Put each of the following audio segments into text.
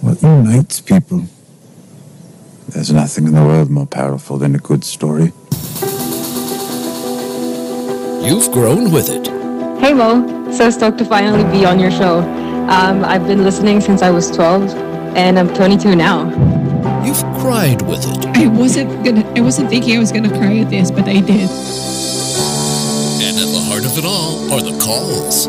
What unites people? There's nothing in the world more powerful than a good story. You've grown with it. Hey Mo, so stoked to finally be on your show. Um, I've been listening since I was 12, and I'm 22 now. You've cried with it. I wasn't gonna. I wasn't thinking I was gonna cry at this, but I did. And at the heart of it all are the calls.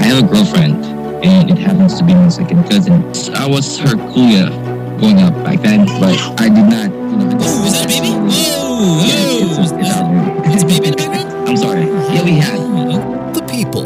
I have a girlfriend, and it happens to be my second cousin. I was her kuya growing up back then, but I did not. You know, Ooh, is that a baby? Whoa, Yeah, it's, it's, it's. It's a baby in the background? I'm sorry. Yeah, we had. The people.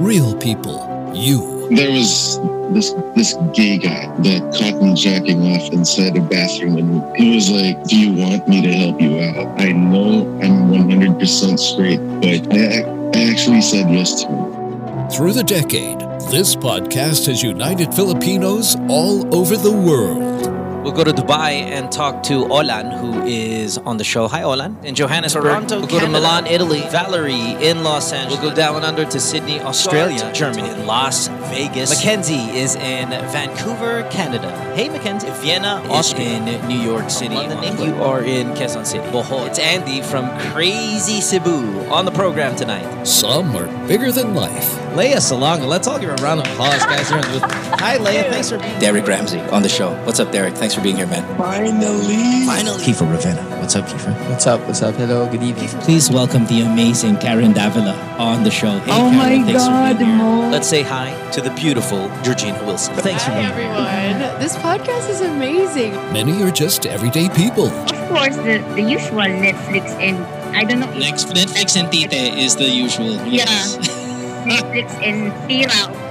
Real people. You. There was this this gay guy that caught me jacking off inside a bathroom, and he was like, "Do you want me to help you out?" I know I'm 100% straight, but I, I actually said yes to him. Through the decade, this podcast has united Filipinos all over the world. We'll go to Dubai and talk to Olan, who is on the show. Hi, Olan. In Johannesburg. Toronto, we'll go to Milan, Italy. Valerie in Los Angeles. We'll go down under to Sydney, Australia. Germany. Las Vegas. Mackenzie is in Vancouver, Canada. Hey, Mackenzie. Vienna, Austria. In New York City. London, England. You are in Quezon City. Bohol. It's Andy from Crazy Cebu on the program tonight. Some are bigger than life. Lea Salonga. Let's all give her a round of applause, guys. Here in the booth. Hi, Lea. Thanks for being here. Derek Ramsey on the show. What's up, Derek? Thanks for being here, man. Finally, Finally. Kiefer Ravenna. What's up, Kiefer? What's up? What's up? Hello, good evening. Please welcome the amazing Karen Davila on the show. Hey, Oh Karen, my thanks for God, being here. Mo. Let's say hi to the beautiful Georgina Wilson. Thanks for Hi being here. everyone. This podcast is amazing. Many are just everyday people. Of course, the, the usual Netflix and I don't know if Next, Netflix and Tite is the usual. Yeah. Netflix and Tira.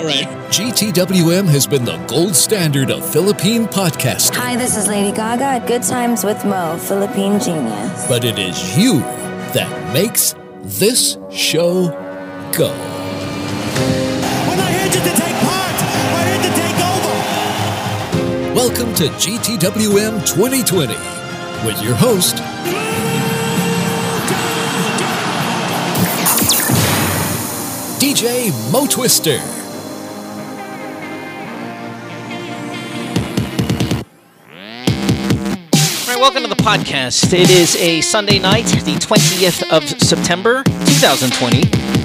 All right. GTWM has been the gold standard of Philippine podcasting. Hi, this is Lady Gaga at Good Times with Mo, Philippine genius. But it is you that makes this show go. We're not here just to take part. We're here to take over. Welcome to GTWM 2020 with your host, DJ Mo Twister. Welcome to the podcast. It is a Sunday night, the 20th of September, 2020.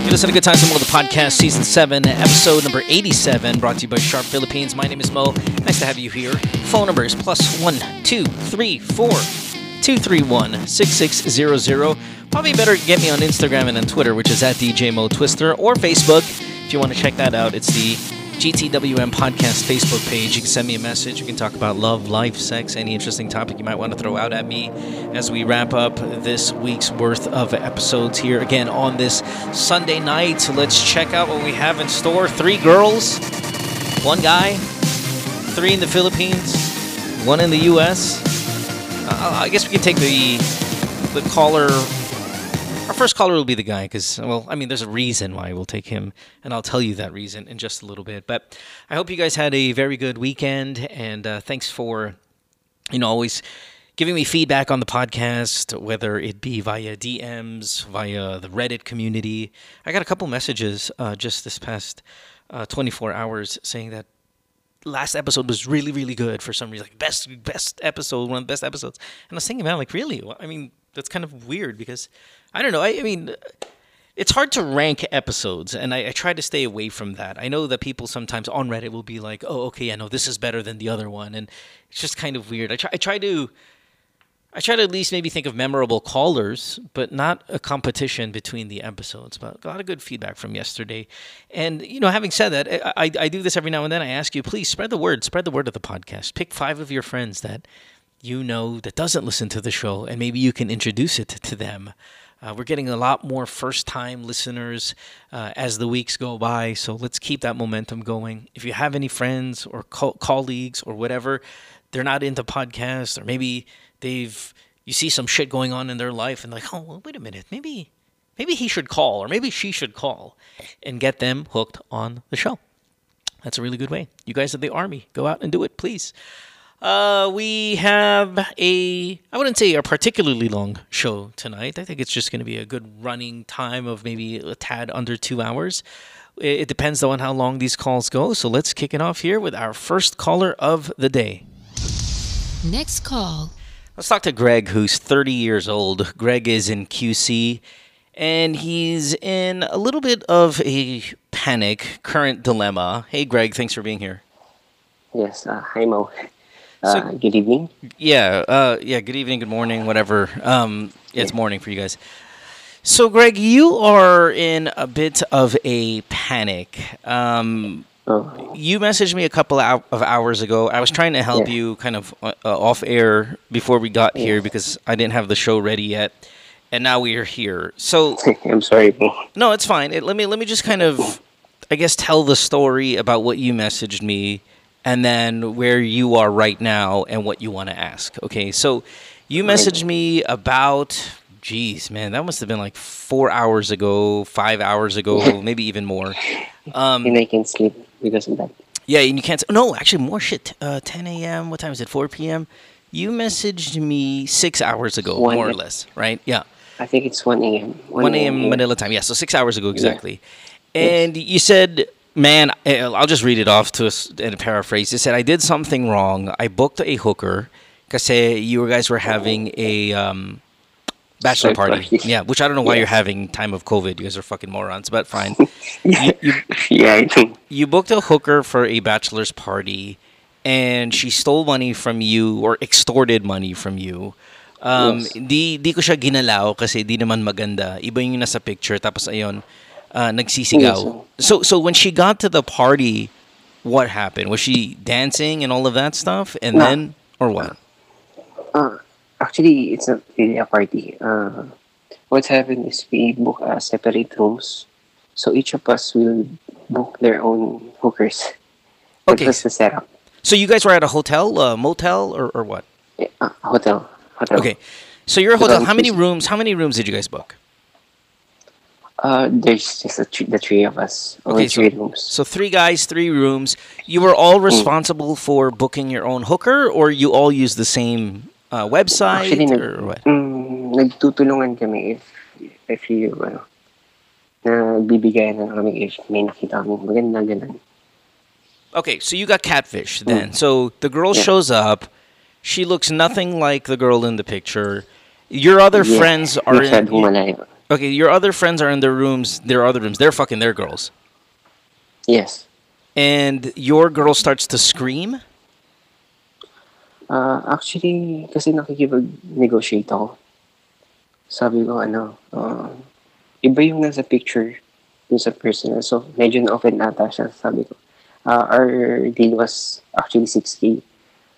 You listen to Good Times and Mo, the podcast, season 7, episode number 87, brought to you by Sharp Philippines. My name is Mo. Nice to have you here. Phone number is plus 1 2 3 4 231 6600. Probably better get me on Instagram and on Twitter, which is at DJ Mo Twister, or Facebook. If you want to check that out, it's the GTWM Podcast Facebook page. You can send me a message. You can talk about love, life, sex, any interesting topic you might want to throw out at me as we wrap up this week's worth of episodes here again on this Sunday night. So let's check out what we have in store. Three girls, one guy, three in the Philippines, one in the U.S. Uh, I guess we can take the the caller. First caller will be the guy because, well, I mean, there's a reason why we'll take him, and I'll tell you that reason in just a little bit. But I hope you guys had a very good weekend, and uh, thanks for, you know, always giving me feedback on the podcast, whether it be via DMs, via the Reddit community. I got a couple messages uh, just this past uh, 24 hours saying that last episode was really really good for some reason like best best episode one of the best episodes and i was thinking about like really i mean that's kind of weird because i don't know i, I mean it's hard to rank episodes and I, I try to stay away from that i know that people sometimes on reddit will be like oh okay i know this is better than the other one and it's just kind of weird i try, I try to I try to at least maybe think of memorable callers, but not a competition between the episodes. But a lot of good feedback from yesterday. And, you know, having said that, I, I, I do this every now and then. I ask you, please spread the word, spread the word of the podcast. Pick five of your friends that you know that doesn't listen to the show, and maybe you can introduce it to them. Uh, we're getting a lot more first time listeners uh, as the weeks go by, so let's keep that momentum going. If you have any friends or co- colleagues or whatever, they're not into podcasts, or maybe they've you see some shit going on in their life and like, oh, well, wait a minute, maybe maybe he should call or maybe she should call and get them hooked on the show. That's a really good way. You guys are the army. Go out and do it, please. Uh, we have a, I wouldn't say a particularly long show tonight. I think it's just going to be a good running time of maybe a tad under two hours. It, it depends though on how long these calls go. So let's kick it off here with our first caller of the day. Next call. Let's talk to Greg, who's 30 years old. Greg is in QC, and he's in a little bit of a panic, current dilemma. Hey, Greg, thanks for being here. Yes, uh, hi Mo. Uh, good evening. Yeah, uh, yeah. Good evening, good morning, whatever. Um, it's morning for you guys. So, Greg, you are in a bit of a panic. Um, You messaged me a couple of hours ago. I was trying to help you kind of uh, off air before we got here because I didn't have the show ready yet, and now we are here. So I'm sorry, no, it's fine. It, let me let me just kind of, I guess, tell the story about what you messaged me, and then where you are right now and what you want to ask. Okay, so you messaged me about, geez, man, that must have been like four hours ago, five hours ago, maybe even more. Um, and I can sleep because of that. yeah, and you can't. No, actually, more shit. Uh, 10 a.m. What time is it? 4 p.m. You messaged me six hours ago, One more or less, right? Yeah. I think it's 1 a.m. 1 a.m. Manila time. Yeah, so six hours ago exactly. And you said, man, eh, I'll just read it off to us in a paraphrase. You said, I did something wrong. I booked a hooker because you guys were having a um, bachelor party. party. Yeah, which I don't know why you're having time of COVID. You guys are fucking morons, but fine. you, you, yeah, I you booked a hooker for a bachelor's party and she stole money from you or extorted money from you. Um, Yes. di, di ko siya ginalaw kasi di naman maganda. Iba yung nasa picture. Tapos ayun, uh, nagsisigaw. So, so when she got to the party, what happened? Was she dancing and all of that stuff? And No. then, or what? Uh, actually, it's not really a party. Uh, what's happened is we book uh, separate rooms. So each of us will book their own hookers. Okay. That the setup. So you guys were at a hotel, uh, motel, or, or what? Uh, hotel. Hotel. Okay. So you're a hotel. How many rooms? How many rooms did you guys book? Uh, there's just the three, the three of us. Only Okay, so, three rooms. so three guys, three rooms. You were all responsible for booking your own hooker, or you all use the same uh, website, Actually, nag, or what? mm, nagtutulungan kami if if you ano nagbibigayan na kami if may nakita kami maganda ganun. Okay, so you got catfish then. So the girl Yeah. shows up. She looks nothing like the girl in the picture. Your other Yeah, friends are in. malayo. Okay, your other friends are in their rooms. Their other rooms. They're fucking their girls. Yes. And your girl starts to scream. Uh, actually, kasi nakikipag-negotiate ako. Sabi ko, ano, uh, iba yung nasa picture dun sa personal. So, medyo na-offend ata siya. Sabi ko, uh, our deal was actually 6K.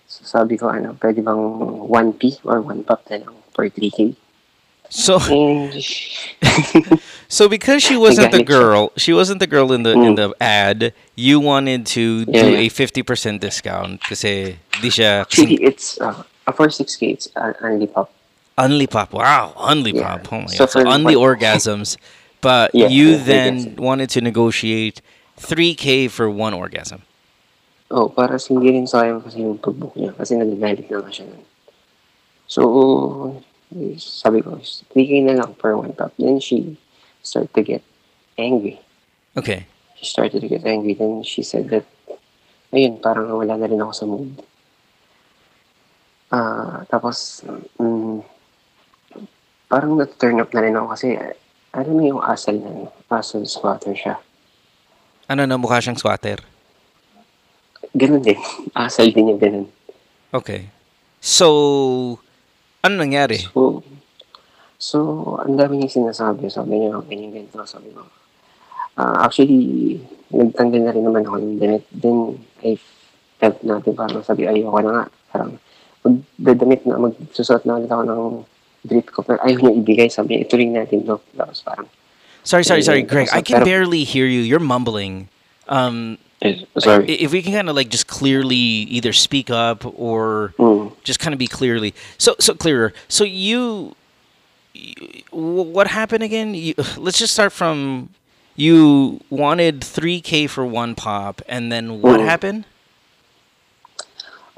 So, sabi ko, ano, pwede bang 1P or 1 pop na lang for 3K? So, so because she wasn't the girl, she wasn't the girl in the in the ad. You wanted to Yeah, do yeah. a fifty percent discount kasi di siya actually, it's, uh, for 6K, it's uh, only pop. only pop. Wow, only Yeah. pop. Oh my So god. So only orgasms, but you then wanted to negotiate three k for one orgasm. Oh, para sa hindi rin sayang kasi yung pag-book niya. Kasi nagagalit na nga siya. So, sabi ko, 3K na lang per one pop. Then she started to get angry. Okay. She started to get angry. Then she said that, ayun, parang wala na rin ako sa mood. Ah, tapos, mm, parang na-turn up na rin ako kasi, alam mo yung asal na, asal squatter siya. Ano na mukha siyang squatter? Ganun din. Asal din yung ganun. Okay. So, ano nangyari? So, so ang dami niya sinasabi. Sabi niya, ganyan, ganito. Sabi ko, ah, actually, nagtanggal na rin naman ako ng damit. Then, I felt natin parang sabi, ayoko na nga. Parang, magdadamit na, magsusot na ulit ako ng brief ko. Pero ayaw niya ibigay. Sabi niya, ituloy natin to. Tapos parang, Sorry, sorry, sorry, Greg. I can barely hear you. You're mumbling. Um, sorry. If we can kind of like just clearly either speak up or Mm. just kind of be clearly so so clearer. So you, you what happened again? You, let's just start from you wanted three k for one pop, and then what Mm. happened?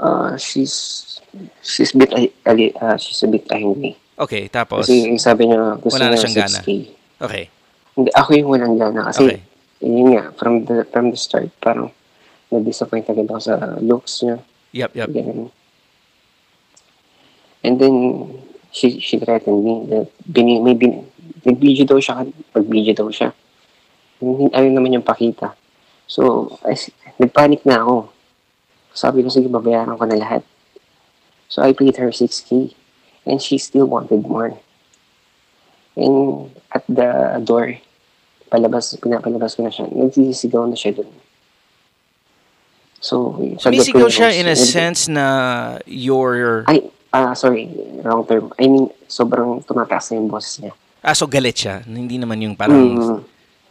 ah, she's, she's bit, ay- ali- ah, she's a bit angry. Okay, tapos Kasi sabi niya, gusto wala na niya siyang gana. 6K. Okay. Hindi, ako yung walang gana. Kasi, Okay. Yun nga, from the, from the start, parang na-disappoint agad ako sa looks niya. Yep, yep. Ganun. And then, she, she threatened me that bini, may bin, nag-video daw siya, pag-video daw siya. Ayaw naman yung pakita. So, I, nagpanic na ako. Sabi ko, sige, babayaran ko na lahat. So, I paid her 6K. And she still wanted more. And at the door, palabas, pinapalabas ko na siya. Nagsisigaw na siya dun. So, Sumisigaw siya in a sense na your... Ay, ah, sorry, wrong term. I mean, sobrang tumataas na yung boses niya. Ah, so galit siya. Hindi naman yung parang... Mm.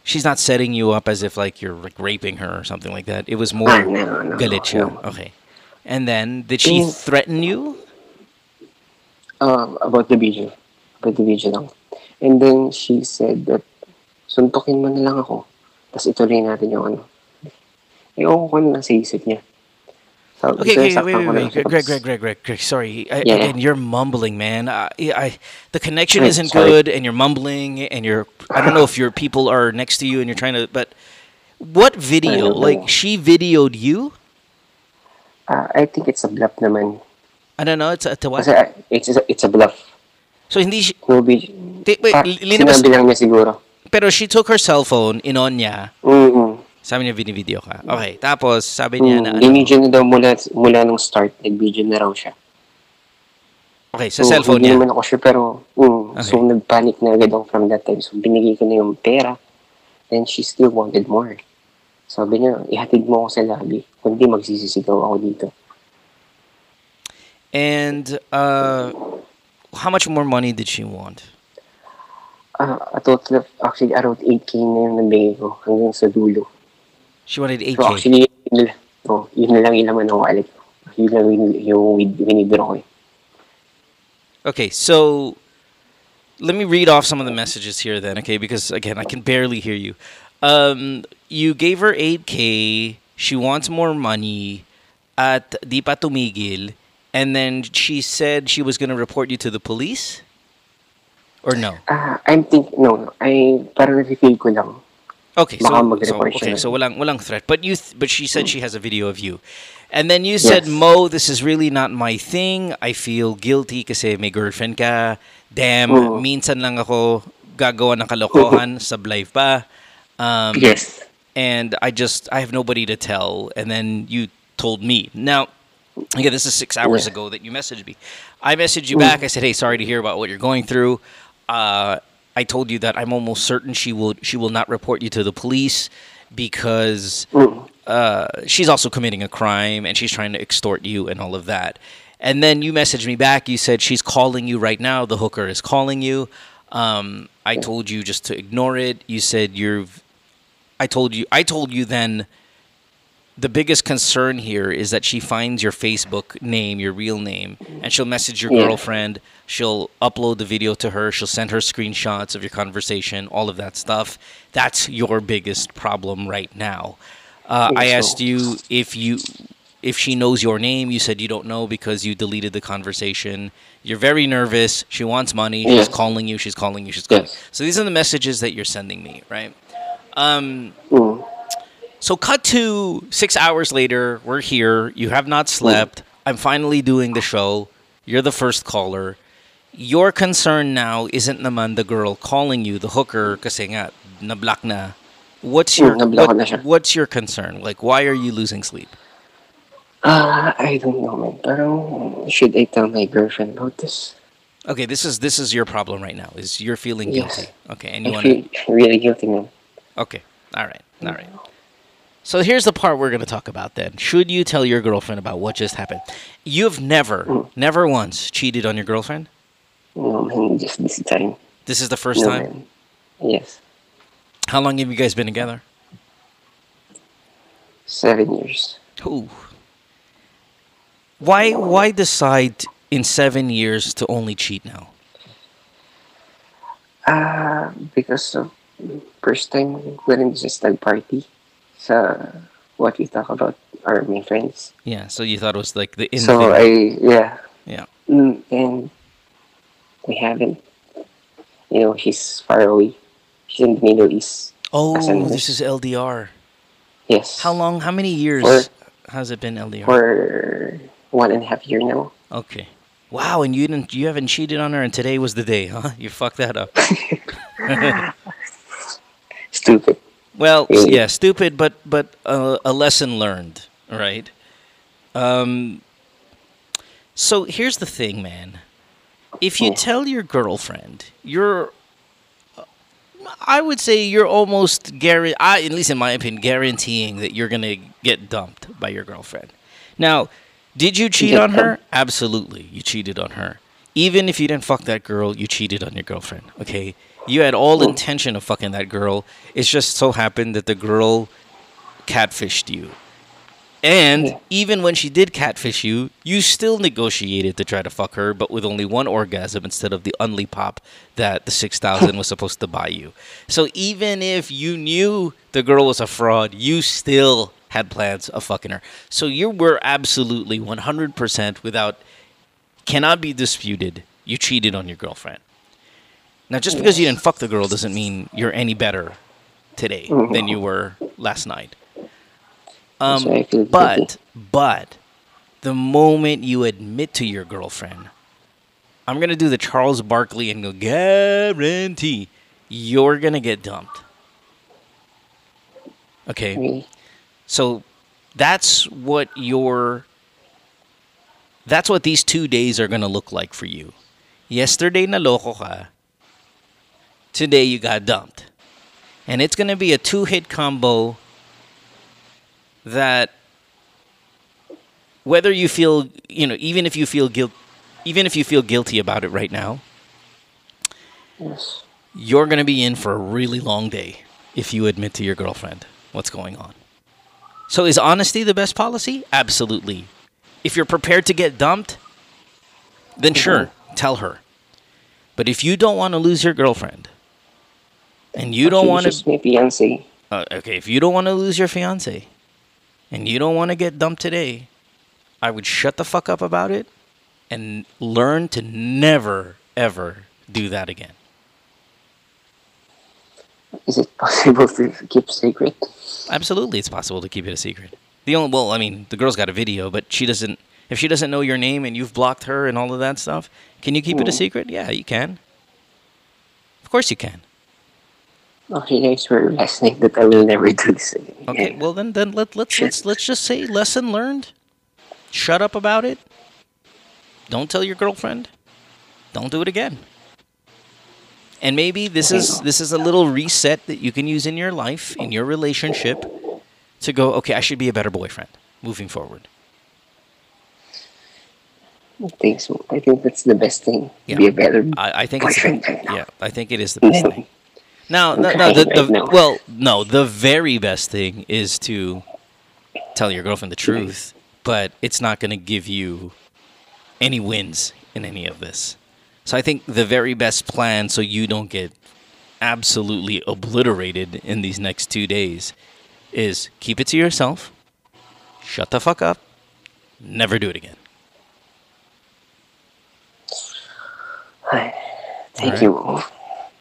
She's not setting you up as if like you're like raping her or something like that. It was more Ah, no, no, galit siya. no. Okay. And then, did she Mm. threaten you? Uh, about the video. About the video lang. And then she said that, suntukin mo na lang ako. Tapos ituloy natin yung ano. Ewan ko ano sa isip niya. So, Okay, okay, wait, ko wait, wait. Greg, Greg, Greg, Greg, Greg. Sorry, I, Yeah. again, you're mumbling, man. I, I, the connection Right, isn't sorry. good, and you're mumbling, and you're. I don't know if your people are next to you, and you're trying to. But what video? Like she videoed you? Ah, I think it's a bluff naman. I don't know. It's a, it's a what? Kasi ah, it's, a, it's a bluff. So hindi si- No video. Wait, Ah, li- linabas- sinabi lang niya siguro. Pero she took her cell phone, inon niya. Mm-mm. Sabi niya, video ka. Okay, tapos sabi niya na Mm, ano. Binidyo na daw mula, mula nung start, nag-video na raw siya. Okay, sa So, cellphone hindi niya. naman ako sure, pero mm, Okay. so nag-panic na agad ako from that time. So binigay ko na yung pera, and she still wanted more. Sabi niya, ihatid mo ako sa lobby, kundi magsisisigaw ako dito. And uh, how much more money did she want? Ah, a total of, actually, around 8K na yung nabigay ko hanggang sa dulo. She wanted 8K. So actually, yun, oh, yun na lang yung laman ng wallet ko. Yun lang yung, yung winidraw ko eh. Okay, so let me read off some of the messages here then, okay? Because again, I can barely hear you. Um, you gave her 8K, she wants more money at di pa tumigil, and then she said she was going to report you to the police? Or no? Ah, I'm thinking, no, no, I, parang nafe-feel ko lang. Okay, so, so okay, so walang walang threat. But you th- but she said she has a video of you. And then you said, Yes. "Mo, this is really not my thing. I feel guilty kasi may girlfriend ka. Damn, Oo. minsan lang ako gagawa ng kalokohan, sablay pa. Um, Yes. And I just I have nobody to tell. And then you told me. Now, again, this is six hours Yeah. ago that you messaged me. I messaged you back. I said, "Hey, sorry to hear about what you're going through. Uh, I told you that I'm almost certain she will she will not report you to the police because uh, she's also committing a crime and she's trying to extort you and all of that." And then you messaged me back. You said she's calling you right now. The hooker is calling you. Um, I told you just to ignore it. You said you're. I told you. I told you then the biggest concern here is that she finds your Facebook name, your real name, and she'll message your Yeah. girlfriend. She'll upload the video to her. She'll send her screenshots of your conversation, all of that stuff. That's your biggest problem right now. Uh, I asked you if you if she knows your name. You said you don't know because you deleted the conversation. You're very nervous. She wants money. She's calling you. She's calling you. She's calling. Yes. So these are the messages that you're sending me, right? Um, Mm. So cut to six hours later. We're here. You have not slept. I'm finally doing the show. You're the first caller. Your concern now isn't naman the girl calling you, the hooker, kasi nga, na-block na. What's your, Mm, what- na siya. what's your concern? Like, why are you losing sleep? Ah, I don't know, man. Parang, should I tell my girlfriend about this? Okay, this is this is your problem right now. Is you're feeling Yes. guilty. Okay, and you I want to feel really guilty, man. Okay. All right. All right. So here's the part we're going to talk about then. Should you tell your girlfriend about what just happened? You've never, Mm. never once cheated on your girlfriend? No, man, just this time. This is the first No, time? man. Yes. How long have you guys been together? Seven years. Ooh. Why why decide in 7 years to only cheat now? Ah, because of first time rin sa stag party sa what we talk about our my friends. Yeah, so you thought it was like the in so thing. I yeah. Yeah. Mm, and we haven't. You know, she's far away. She's in the Middle East. Oh, this is LDR. Yes. How long? How many years For- has it been LDR? for one and a half year now. Okay. Wow, and you didn't you haven't cheated on her and today was the day, huh? You fucked that up. Stupid. Well, yeah, stupid, but but uh, a lesson learned, right? Um. So here's the thing, man. If you tell your girlfriend, you're, I would say you're almost guarantee, I at least in my opinion, guaranteeing that you're gonna get dumped by your girlfriend. Now, did you cheat on her? Absolutely, you cheated on her. Even if you didn't fuck that girl, you cheated on your girlfriend. Okay, you had all intention of fucking that girl. It's just so happened that the girl catfished you. And even when she did catfish you, you still negotiated to try to fuck her, but with only one orgasm instead of the only pop that the 6000 was supposed to buy you. So even if you knew the girl was a fraud, you still had plans of fucking her. So you were absolutely 100% without, cannot be disputed, you cheated on your girlfriend. Now, just because you didn't fuck the girl doesn't mean you're any better today than you were last night. Um, but guilty. but the moment you admit to your girlfriend, I'm gonna do the Charles Barkley and go guarantee you're gonna get dumped. Okay, Really? so that's what your that's what these two days are gonna look like for you. Yesterday naloko ka. Today you got dumped. And it's gonna be a two hit combo that whether you feel you know, even if you feel guilt even if you feel guilty about it right now, Yes. you're gonna be in for a really long day if you admit to your girlfriend what's going on. So is honesty the best policy? Absolutely. If you're prepared to get dumped, then sure, tell her. But if you don't want to lose your girlfriend, and you don't want to, my fiance. uh, okay, if you don't want to lose your fiance, and you don't want to get dumped today, I would shut the fuck up about it, and learn to never ever do that again. Is it possible to keep secret? Absolutely, it's possible to keep it a secret. The only well, I mean, the girl's got a video, but she doesn't. If she doesn't know your name and you've blocked her and all of that stuff, can you keep it a Mm. secret? Yeah, you can. Of course, you can. Okay, I swear last night that I will never do this again. Okay, well then, then let let's let's let's just say lesson learned. Shut up about it. Don't tell your girlfriend. Don't do it again. And maybe this is this is a little reset that you can use in your life, in your relationship, to go. Okay, I should be a better boyfriend moving forward. I think so. I think that's the best thing. Yeah. Be a better I, I think it's boyfriend right now. yeah, I think it is the best thing. Now, no, no, the, the, right now. well, no, the very best thing is to tell your girlfriend the truth, but it's not going to give you any wins in any of this. So I think the very best plan, so you don't get absolutely obliterated in these next two days, is keep it to yourself, shut the fuck up, never do it again. Thank Alright. you.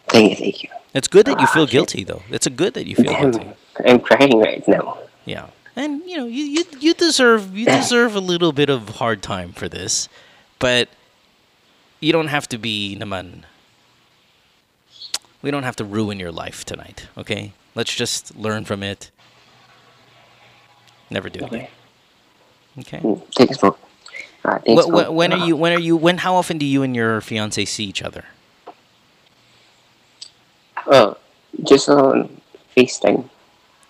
Thank you, thank you. It's good that you feel guilty, though. It's a good that you feel guilty. I'm crying right now. Yeah, and you know, you, you you deserve you deserve a little bit of hard time for this, but you don't have to be naman. We don't have to ruin your life tonight, okay? Let's just learn from it. Never do it again. Okay. Mm, Thanks, Mo. Uh, thanks, Wh- Mo. when are you? When are you? When? How often do you and your fiance see each other? Uh, just on FaceTime.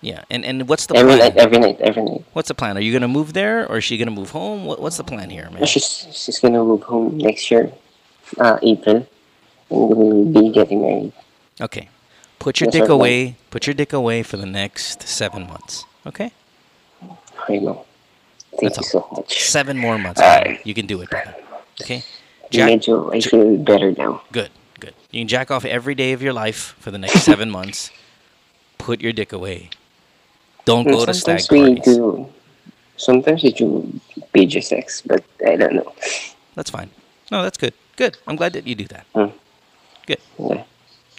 Yeah, and and what's the Every plan? night, every night, every night. What's the plan? Are you gonna move there, or is she gonna move home? What, what's the plan here, man? She's, she's gonna move home next year, uh, April, and we'll be getting married. Okay. Put your Yes, dick sir. away. Put your dick away for the next seven months. Okay? I know. Thank That's you so much. Seven more months. Man. You can do it, brother. Okay? Jack, Medyo, I feel better now. good. You can jack off every day of your life for the next seven months. Put your dick away. Don't go to stag sometimes we do. Sometimes we do page sex, but I don't know. That's fine. No, that's good. Good. I'm glad that you do that. Hmm. Good. Yeah.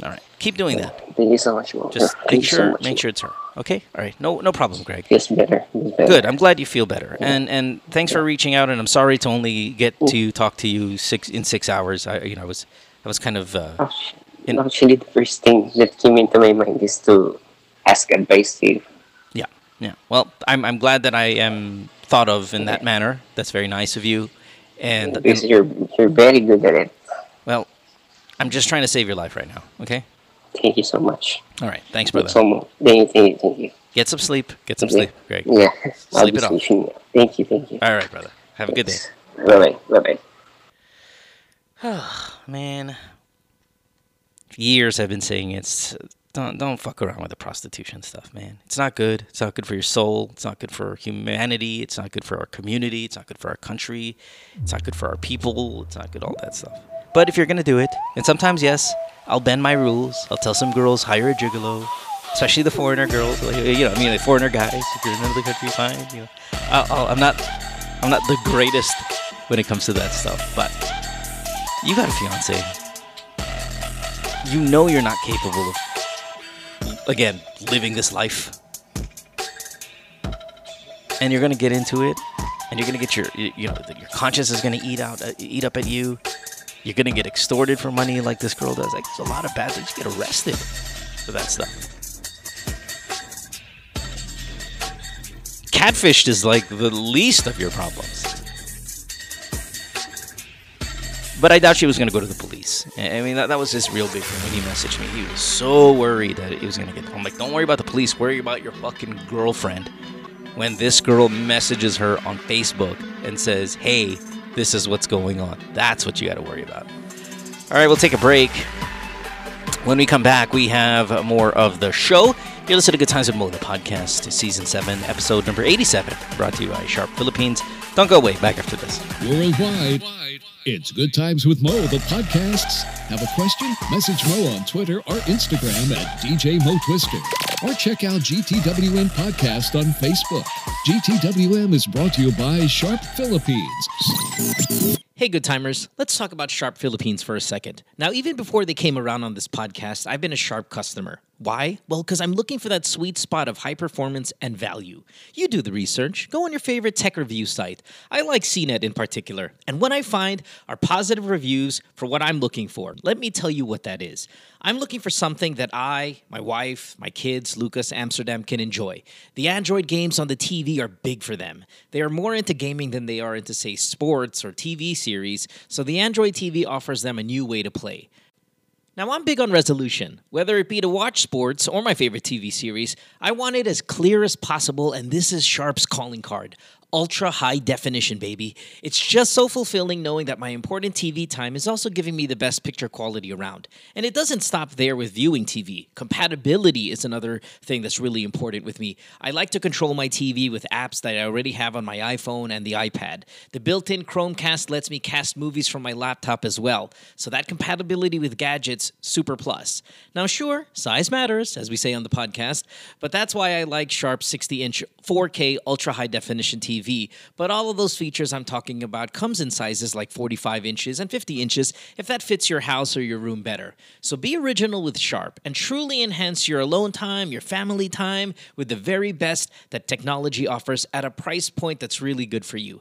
All right. Keep doing that. Thank you so much, Mo. Just Thank make so sure much, make sure it's her. Okay? All right. No no problem, Greg. Feels better. Better. Good. I'm glad you feel better. And and thanks for reaching out and I'm sorry to only get to talk to you 6 in 6 hours. I you know, I was I was kind of uh in- Actually, the first thing that came into my mind is to ask advice to you. Yeah, yeah. Well, I'm I'm glad that I am thought of in that manner. That's very nice of you. And, Because you're you're very good at it. well, I'm just trying to save your life right now. Okay. Thank you so much. All right. Thanks, brother. So much. Thank you, thank you, thank you. Get some sleep. Get some Yeah. sleep, Greg. Yeah. Sleep it off. Thank you, thank you. All right, brother. Have a good day. Bye bye. Bye. Man, years I've been saying it's don't don't fuck around with the prostitution stuff, man. It's not good. It's not good for your soul. It's not good for humanity. It's not good for our community. It's not good for our country. It's not good for our people. It's not good all that stuff. But if you're gonna do it, and sometimes yes, I'll bend my rules. I'll tell some girls hire a gigolo, especially the foreigner girls. like, You know, I mean, the foreigner guys. If you're in another country, fine. You know, I'll, I'm not I'm not the greatest when it comes to that stuff, but you got a fiance. You know you're not capable of, again, living this life. And you're gonna get into it, and you're gonna get your, you know, your conscience is gonna eat out, uh, eat up at you. You're gonna get extorted for money like this girl does. Like, there's a lot of bad things. You get arrested for that stuff. Catfished is like the least of your problems. But I doubt she was going to go to the police. I mean, that, that was his real big thing when he messaged me. He was so worried that he was going to get. I'm like, don't worry about the police. Worry about your fucking girlfriend. When this girl messages her on Facebook and says, hey, this is what's going on. That's what you got to worry about. All right, we'll take a break. When we come back, we have more of the show. You're listening to Good Times with Mo, the podcast, season 7, episode number 87, brought to you by Sharp Philippines. Don't go away. Back after this. Worldwide, it's Good Times with Mo, the podcasts. Have a question? Message Mo on Twitter or Instagram at DJ Mo Twister. Or check out GTWM Podcast on Facebook. GTWM is brought to you by Sharp Philippines. Hey, good timers. Let's talk about Sharp Philippines for a second. Now, even before they came around on this podcast, I've been a Sharp customer. Why? Well, because I'm looking for that sweet spot of high performance and value. You do the research. Go on your favorite tech review site. I like CNET in particular. And what I find are positive reviews for what I'm looking for. Let me tell you what that is. I'm looking for something that I, my wife, my kids, Lucas, Amsterdam can enjoy. The Android games on the TV are big for them. They are more into gaming than they are into, say, sports or TV series, so the Android TV offers them a new way to play. Now, I'm big on resolution. Whether it be to watch sports or my favorite TV series, I want it as clear as possible, and this is Sharp's calling card. Ultra high definition, baby. It's just so fulfilling knowing that my important TV time is also giving me the best picture quality around. And it doesn't stop there with viewing TV. Compatibility is another thing that's really important with me. I like to control my TV with apps that I already have on my iPhone and the iPad. The built in Chromecast lets me cast movies from my laptop as well. So that compatibility with gadgets, super plus. Now, sure, size matters, as we say on the podcast, but that's why I like Sharp 60 inch 4K ultra high definition TV. But all of those features I'm talking about comes in sizes like 45 inches and 50 inches if that fits your house or your room better. So be original with Sharp and truly enhance your alone time, your family time with the very best that technology offers at a price point that's really good for you.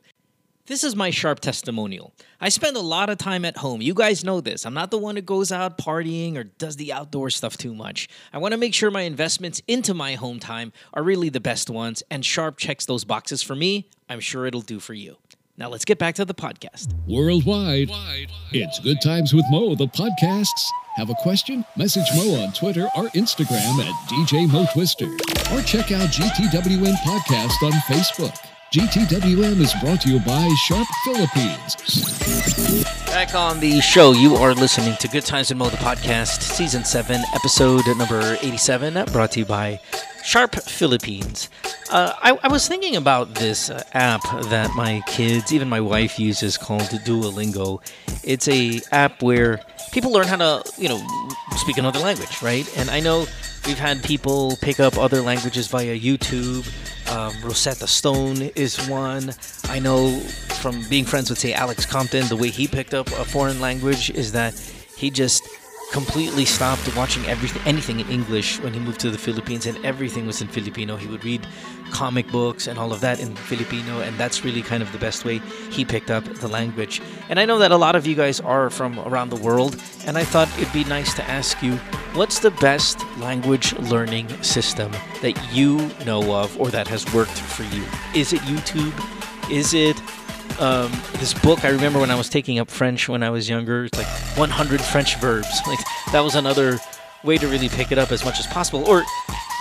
This is my sharp testimonial. I spend a lot of time at home. You guys know this. I'm not the one who goes out partying or does the outdoor stuff too much. I want to make sure my investments into my home time are really the best ones, and Sharp checks those boxes for me. I'm sure it'll do for you. Now let's get back to the podcast. Worldwide, it's Good Times with Mo, the podcasts. Have a question? Message Mo on Twitter or Instagram at DJ Mo Twister. Or check out GTWM Podcast on Facebook. GTWM is brought to you by Sharp Philippines. Back on the show, you are listening to Good Times in Mo, the podcast, season 7, episode number 87, brought to you by Sharp Philippines. Uh, I, I was thinking about this uh, app that my kids, even my wife, uses called Duolingo. It's a app where people learn how to, you know, speak another language, right? And I know we've had people pick up other languages via YouTube. Um, Rosetta Stone is one. I know from being friends with, say, Alex Compton, the way he picked up a foreign language is that he just completely stopped watching everything, anything in English when he moved to the Philippines, and everything was in Filipino. He would read comic books and all of that in Filipino, and that's really kind of the best way he picked up the language. And I know that a lot of you guys are from around the world, and I thought it'd be nice to ask you what's the best language learning system that you know of or that has worked for you? Is it YouTube? Is it um, this book I remember when I was taking up French when I was younger. It's like 100 French verbs. Like that was another way to really pick it up as much as possible. Or,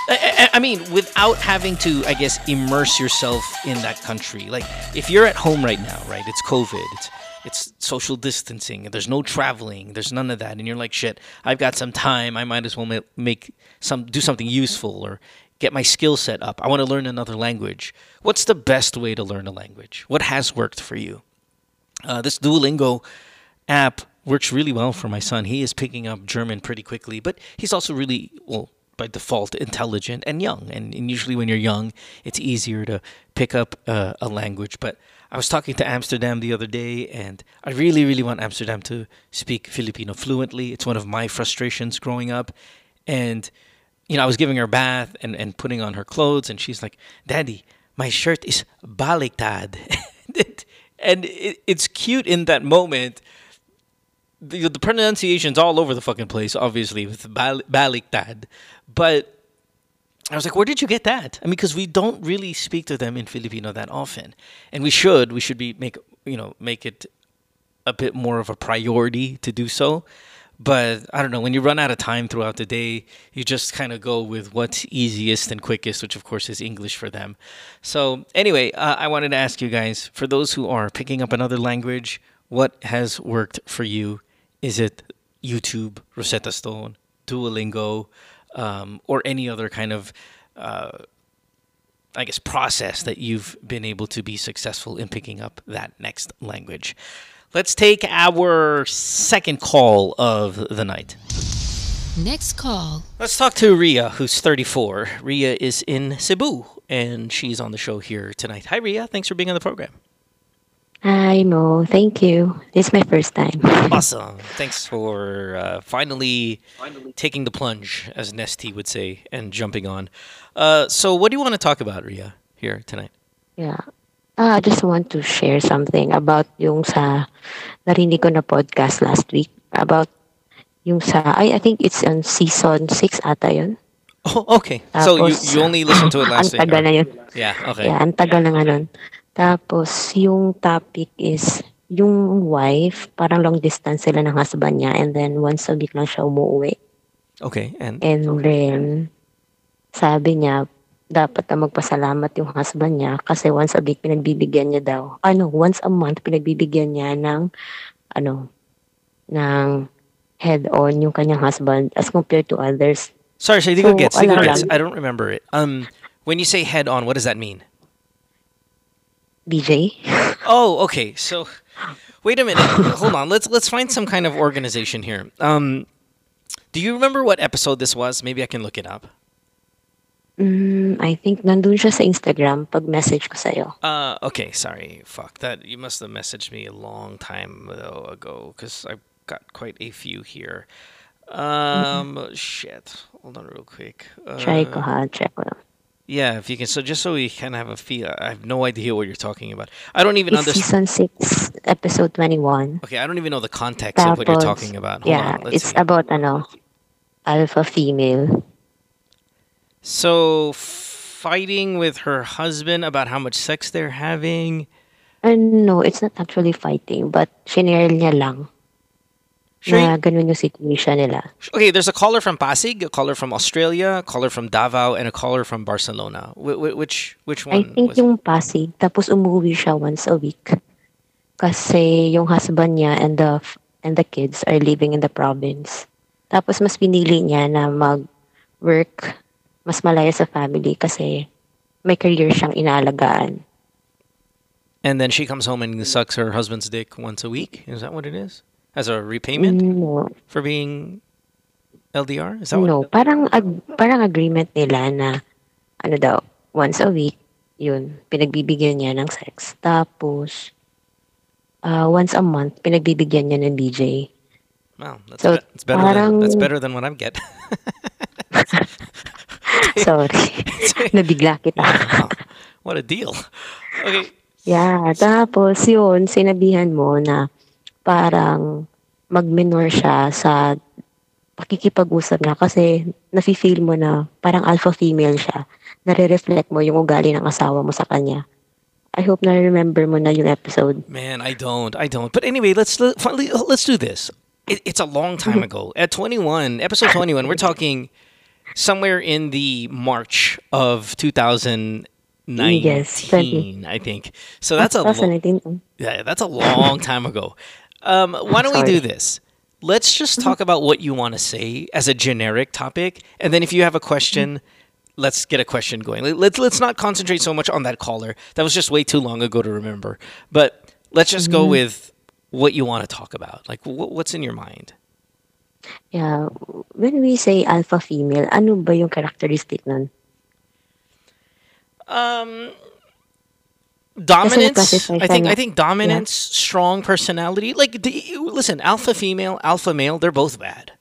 I, mean, without having to, I guess, immerse yourself in that country. Like if you're at home right now, right? It's COVID. It's it's social distancing. There's no traveling. There's none of that. And you're like, shit. I've got some time. I might as well ma- make some do something useful or get my skill set up. I want to learn another language. What's the best way to learn a language? What has worked for you? Uh, this Duolingo app works really well for my son. He is picking up German pretty quickly, but he's also really, well, by default, intelligent and young. And, and usually, when you're young, it's easier to pick up uh, a language. But I was talking to Amsterdam the other day, and I really, really want Amsterdam to speak Filipino fluently. It's one of my frustrations growing up. And you know, I was giving her a bath and, and putting on her clothes, and she's like, Daddy, my shirt is baliktad. and it, it's cute in that moment. The, the pronunciation's all over the fucking place, obviously, with bal- baliktad. But I was like, where did you get that? I mean, because we don't really speak to them in Filipino that often. And we should. We should be make you know, make it a bit more of a priority to do so. But I don't know, when you run out of time throughout the day, you just kind of go with what's easiest and quickest, which of course is English for them. So, anyway, uh, I wanted to ask you guys for those who are picking up another language, what has worked for you? Is it YouTube, Rosetta Stone, Duolingo, um, or any other kind of, uh, I guess, process that you've been able to be successful in picking up that next language? Let's take our second call of the night. Next call. Let's talk to Ria, who's 34. Ria is in Cebu, and she's on the show here tonight. Hi, Ria. Thanks for being on the program. Hi, Mo. Thank you. This is my first time. awesome. Thanks for uh, finally, finally taking the plunge, as Nesty would say, and jumping on. Uh, so, what do you want to talk about, Ria, here tonight? Yeah. Uh, I just want to share something about yung sa narinig ko na podcast last week about yung sa I, I think it's on season 6 ata yun. Oh, okay. Tapos, so you, you only listened to it last week? Ang tagal na yun. Yeah, okay. Yeah, ang tagal na nga nun. Tapos yung topic is yung wife, parang long distance sila ng husband niya and then once a week lang siya umuwi. Okay, and? And then, sabi niya, dapat na magpasalamat yung husband niya kasi once a week pinagbibigyan niya daw. Ano, once a month pinagbibigyan niya ng ano, ng head on yung kanyang husband as compared to others. Sorry, sorry, so, gets, gets. I don't remember it. Um, when you say head on, what does that mean? BJ. oh, okay. So, wait a minute. Hold on. Let's let's find some kind of organization here. Um, do you remember what episode this was? Maybe I can look it up. Mm, I think nandun siya sa Instagram pag message ko sa'yo. Uh, okay, sorry. Fuck that. You must have messaged me a long time ago because I've got quite a few here. Um, mm-hmm. shit. Hold on real quick. Uh, Try ko ha, check ko. Yeah, if you can. So just so we can have a feel, I have no idea what you're talking about. I don't even it's understand. Season six, episode twenty-one. Okay, I don't even know the context Tapos, of what you're talking about. Hold yeah, on, it's see. about ano, alpha female. So fighting with her husband about how much sex they're having. Uh, no, it's not actually fighting, but shinare niya lang. Sure. Na ganun yung situation nila. Okay, there's a caller from Pasig, a caller from Australia, a caller from Davao, and a caller from Barcelona. Wh- which which one? I think yung Pasig, tapos umuwi siya once a week. Kasi yung husband niya and the and the kids are living in the province. Tapos mas pinili niya na mag-work mas malaya sa family kasi may career siyang inaalagaan. And then she comes home and sucks her husband's dick once a week? Is that what it is? As a repayment no. for being LDR? Is that no, what parang ag- parang agreement nila na ano daw, once a week, yun, pinagbibigyan niya ng sex. Tapos, uh, once a month, pinagbibigyan niya ng DJ. Wow, that's, So, be- that's better. Than, parang- that's better than what I'm get. Sorry. Nabigla kita. what a deal. Okay. Yeah, tapos yun, sinabihan mo na parang mag-minor siya sa pakikipag-usap niya kasi nafe-feel mo na parang alpha female siya. Nare-reflect mo yung ugali ng asawa mo sa kanya. I hope na remember mo na yung episode. Man, I don't. I don't. But anyway, let's let's do this. It, it's a long time ago. At 21, episode 21, we're talking somewhere in the March of 2019, Yes, 20. I think. So that's a lo- 2019. yeah, that's a long time ago. Um, why don't we do this? Let's just talk about what you want to say as a generic topic, and then if you have a question, let's get a question going. Let- Let's let's not concentrate so much on that caller. That was just way too long ago to remember. But let's just go Mhm. with what you want to talk about. Like wh- what's in your mind? Yeah, when we say alpha female, ano ba yung characteristic nun? Um, dominance. I siya think na- I think dominance, strong personality. Like the, listen, alpha female, alpha male, they're both bad.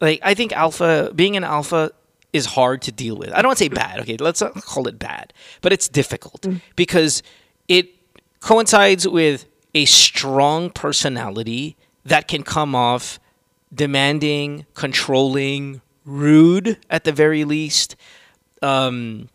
Like I think alpha being an alpha is hard to deal with. I don't want to say bad. Okay, let's not call it bad, but it's difficult because it coincides with a strong personality that can come off demanding, controlling, rude at the very least. Um,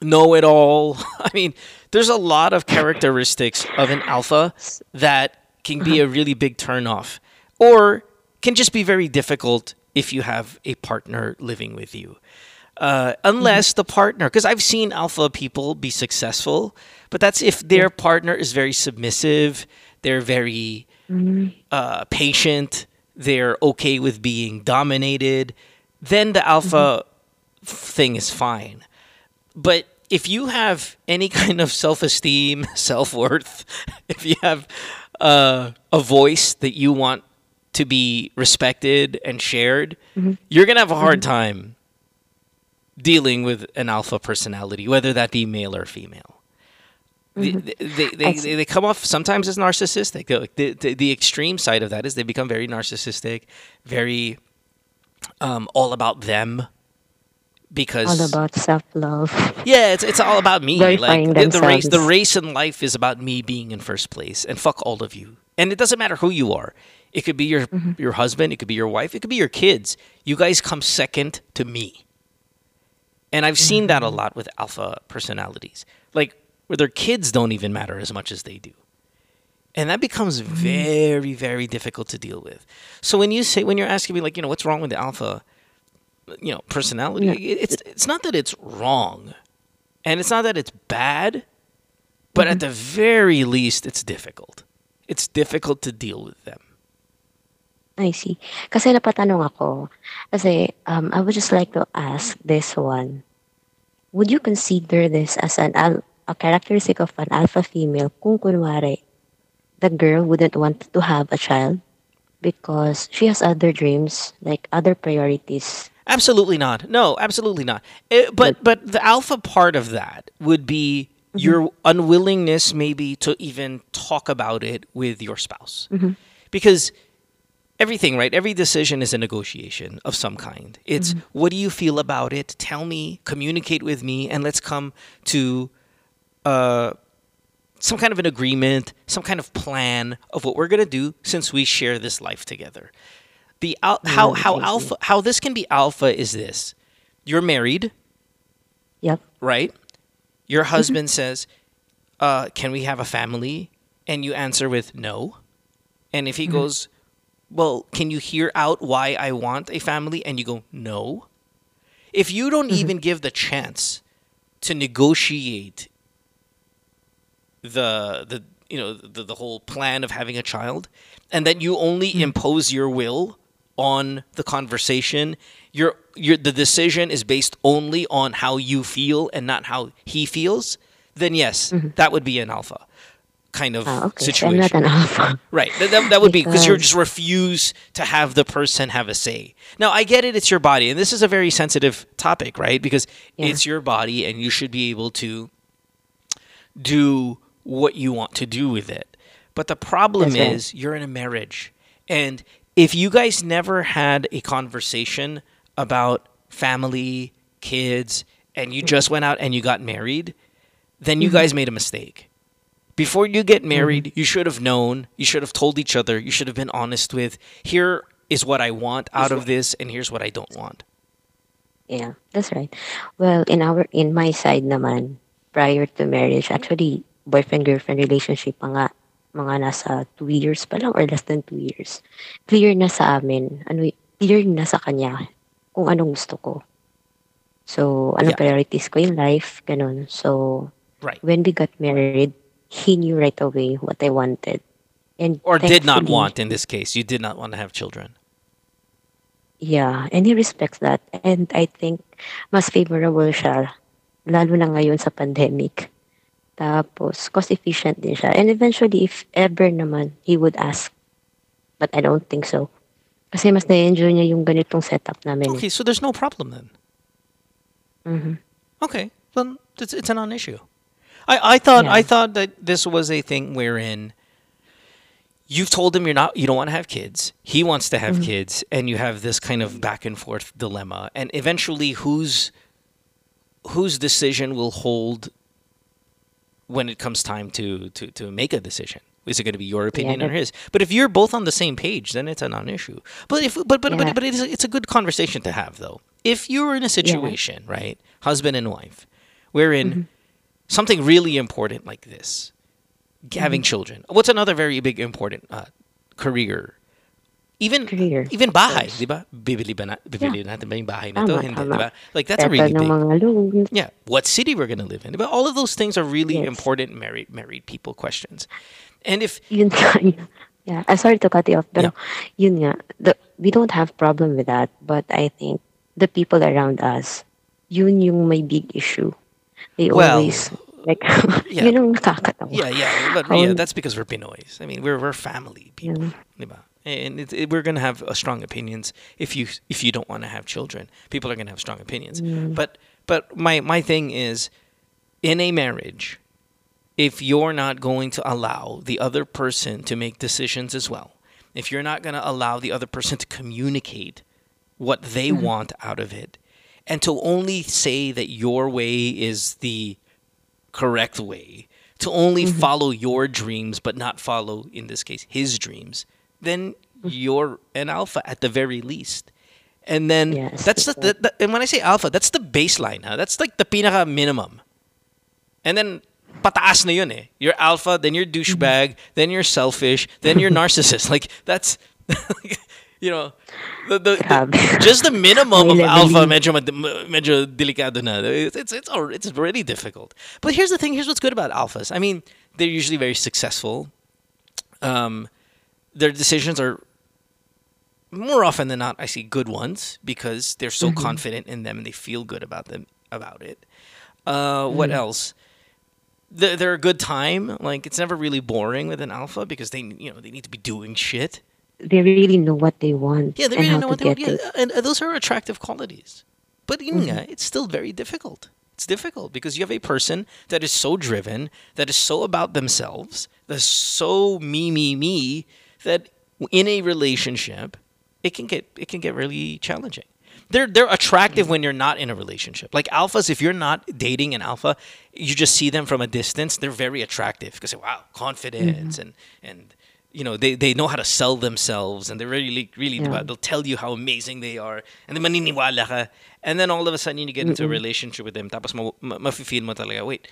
know it all. I mean, there's a lot of characteristics of an alpha that can be a really big turnoff, or can just be very difficult if you have a partner living with you. Uh, unless the partner, because I've seen alpha people be successful, but that's if their partner is very submissive, they're very uh, patient, they're okay with being dominated, then the alpha mm-hmm. thing is fine. But if you have any kind of self esteem, self worth, if you have uh, a voice that you want to be respected and shared, mm-hmm. you're going to have a hard mm-hmm. time dealing with an alpha personality, whether that be male or female. Mhm. They, they, they, they come off sometimes as narcissistic. The, the, the, the extreme side of that is they become very narcissistic, very um, all about them because All about self-love. yeah, it's it's all about me. Glorifying Like the, the race, the race in life is about me being in first place, and fuck all of you. And it doesn't matter who you are. It could be your your husband, it could be your wife, it could be your kids. You guys come second to me. And I've seen that a lot with alpha personalities, like where their kids don't even matter as much as they do. And that becomes very, very difficult to deal with. So when you say, when you're asking me, like, you know, what's wrong with the alpha, you know, personality, it- it's it's not that it's wrong, and it's not that it's bad, but at the very least, it's difficult. It's difficult to deal with them. I see. Kasi napatanong ako. Kasi um, I would just like to ask this one. Would you consider this as an al- a characteristic of an alpha female kung kunwari the girl wouldn't want to have a child because she has other dreams, like other priorities. Absolutely not. No, absolutely not. Eh, but but the alpha part of that would be your unwillingness maybe to even talk about it with your spouse. Mhm. Because everything, right? Every decision is a negotiation of some kind. It's what do you feel about it? Tell me, communicate with me, and let's come to uh, some kind of an agreement, some kind of plan of what we're gonna do since we share this life together. The al- how how alpha how this can be alpha is this: you're married, Yep. right? Your husband says, uh, "Can we have a family?" And you answer with no. And if he goes, "Well, can you hear out why I want a family?" and you go, "No." If you don't even give the chance to negotiate the the you know the, the whole plan of having a child and then you only impose your will on the conversation your your the decision is based only on how you feel and not how he feels then yes that would be an alpha kind of Ah, okay. So I'm situation not an alpha. Right. That, that, that would be because you just refuse to have the person have a say. Now, I get it. It's your body. And this is a very sensitive topic, right? Because Yeah. it's your body and you should be able to do what you want to do with it. But the problem right. is you're in a marriage. And if you guys never had a conversation about family, kids, and you just went out and you got married, then you Mhm. guys made a mistake. Before you get Mm-hmm. married, you should have known, you should have told each other, you should have been honest with here is what I want out of this and here's what I don't want. Yeah, that's right. Well, in our in my side naman, prior to marriage, actually boyfriend girlfriend relationship pa nga mga nasa two years pa lang or less than two years. Clear na sa amin, ano clear na sa kanya kung anong gusto ko. So, anong Yeah. priorities ko in life, ganun. So, Right. when we got married, he knew right away what I wanted. And Or did not want in this case. You did not want to have children. Yeah, and he respects that. And I think mas favorable siya, lalo na ngayon sa pandemic. Tapos, cost efficient din siya. And eventually, if ever naman, he would ask. But I don't think so. Kasi mas na-enjoy niya yung ganitong setup namin. Okay, so there's no problem then. hmm Okay, then it's, it's a non-issue. I, I thought Yeah. I thought that this was a thing wherein you've told him you're not you don't want to have kids. He wants to have Mhm. kids, and you have this kind of back and forth dilemma. And eventually, whose whose decision will hold when it comes time to to to make a decision? Is it going to be your opinion or his? But if you're both on the same page, then it's a non-issue. But if but but Yeah. but, but it is, it's a good conversation to have though. If you're in a situation, right, husband and wife, wherein Mm-hmm. something really important like this, having Mm-hmm. children. What's another very big important uh, career? Even Career, even bahay, di ba? Bibili ba na, bibili natin ba yung bahay na to? Hindi, di ba? Like that's a really big. mga. Yeah, what city we're gonna live in? But all of those things are really Yes. important married married people questions. And if Yun nga, yeah, I'm sorry to cut you off, pero yun nga, the, we don't have problem with that, but I think the people around us, yun yung may big issue. They Well, always, like, yeah. yun ang nakakatawa. Yeah, yeah, but How- yeah, that's because we're Pinoys. I mean, we're we're family people, Yeah. diba? And it, it- we're gonna have uh, strong opinions if you if you don't want to have children. People are gonna have strong opinions. Mm. But but my my thing is, in a marriage, if you're not going to allow the other person to make decisions as well, if you're not gonna allow the other person to communicate what they Mhm. want out of it, and to only say that your way is the correct way to only Mm-hmm. follow your dreams but not follow in this case his dreams then Mm-hmm. you're an alpha at the very least. And then Yes, that's the, the, the and when i say alpha that's the baseline huh? that's like the pinaka minimum. And then pataas na yun eh. You're alpha then you're Mm-hmm. douchebag then you're selfish then you're narcissist. Like that's you know the, the, the- just the minimum of alpha medyo medyo delikado na. It's it's it's, al- it's already difficult. But here's the thing here's what's good about alphas. I mean they're usually very successful. Um their decisions are more often than not i see good ones because they're so Mhm. confident in them and they feel good about them about it uh what Mhm. else they're, they're a good time like it's never really boring with an alpha because they you know they need to be doing shit They really know what they want yeah, they really know what they want. Yeah, and uh, those are attractive qualities. But yun Mm-hmm. it's still very difficult. It's difficult because you have a person that is so driven, that is so about themselves, that's so me, me, me, that in a relationship, it can get it can get really challenging. They're they're attractive when you're not in a relationship. Like alphas, if you're not dating an alpha, you just see them from a distance. They're very attractive because wow, confidence mm-hmm. and and you know they, they know how to sell themselves and they're really really Yeah. they'll tell you how amazing they are and then maniniwala ka and then all of a sudden you get into a Mm-mm. relationship with them tapos ma, ma, mafe-feel mo talaga wait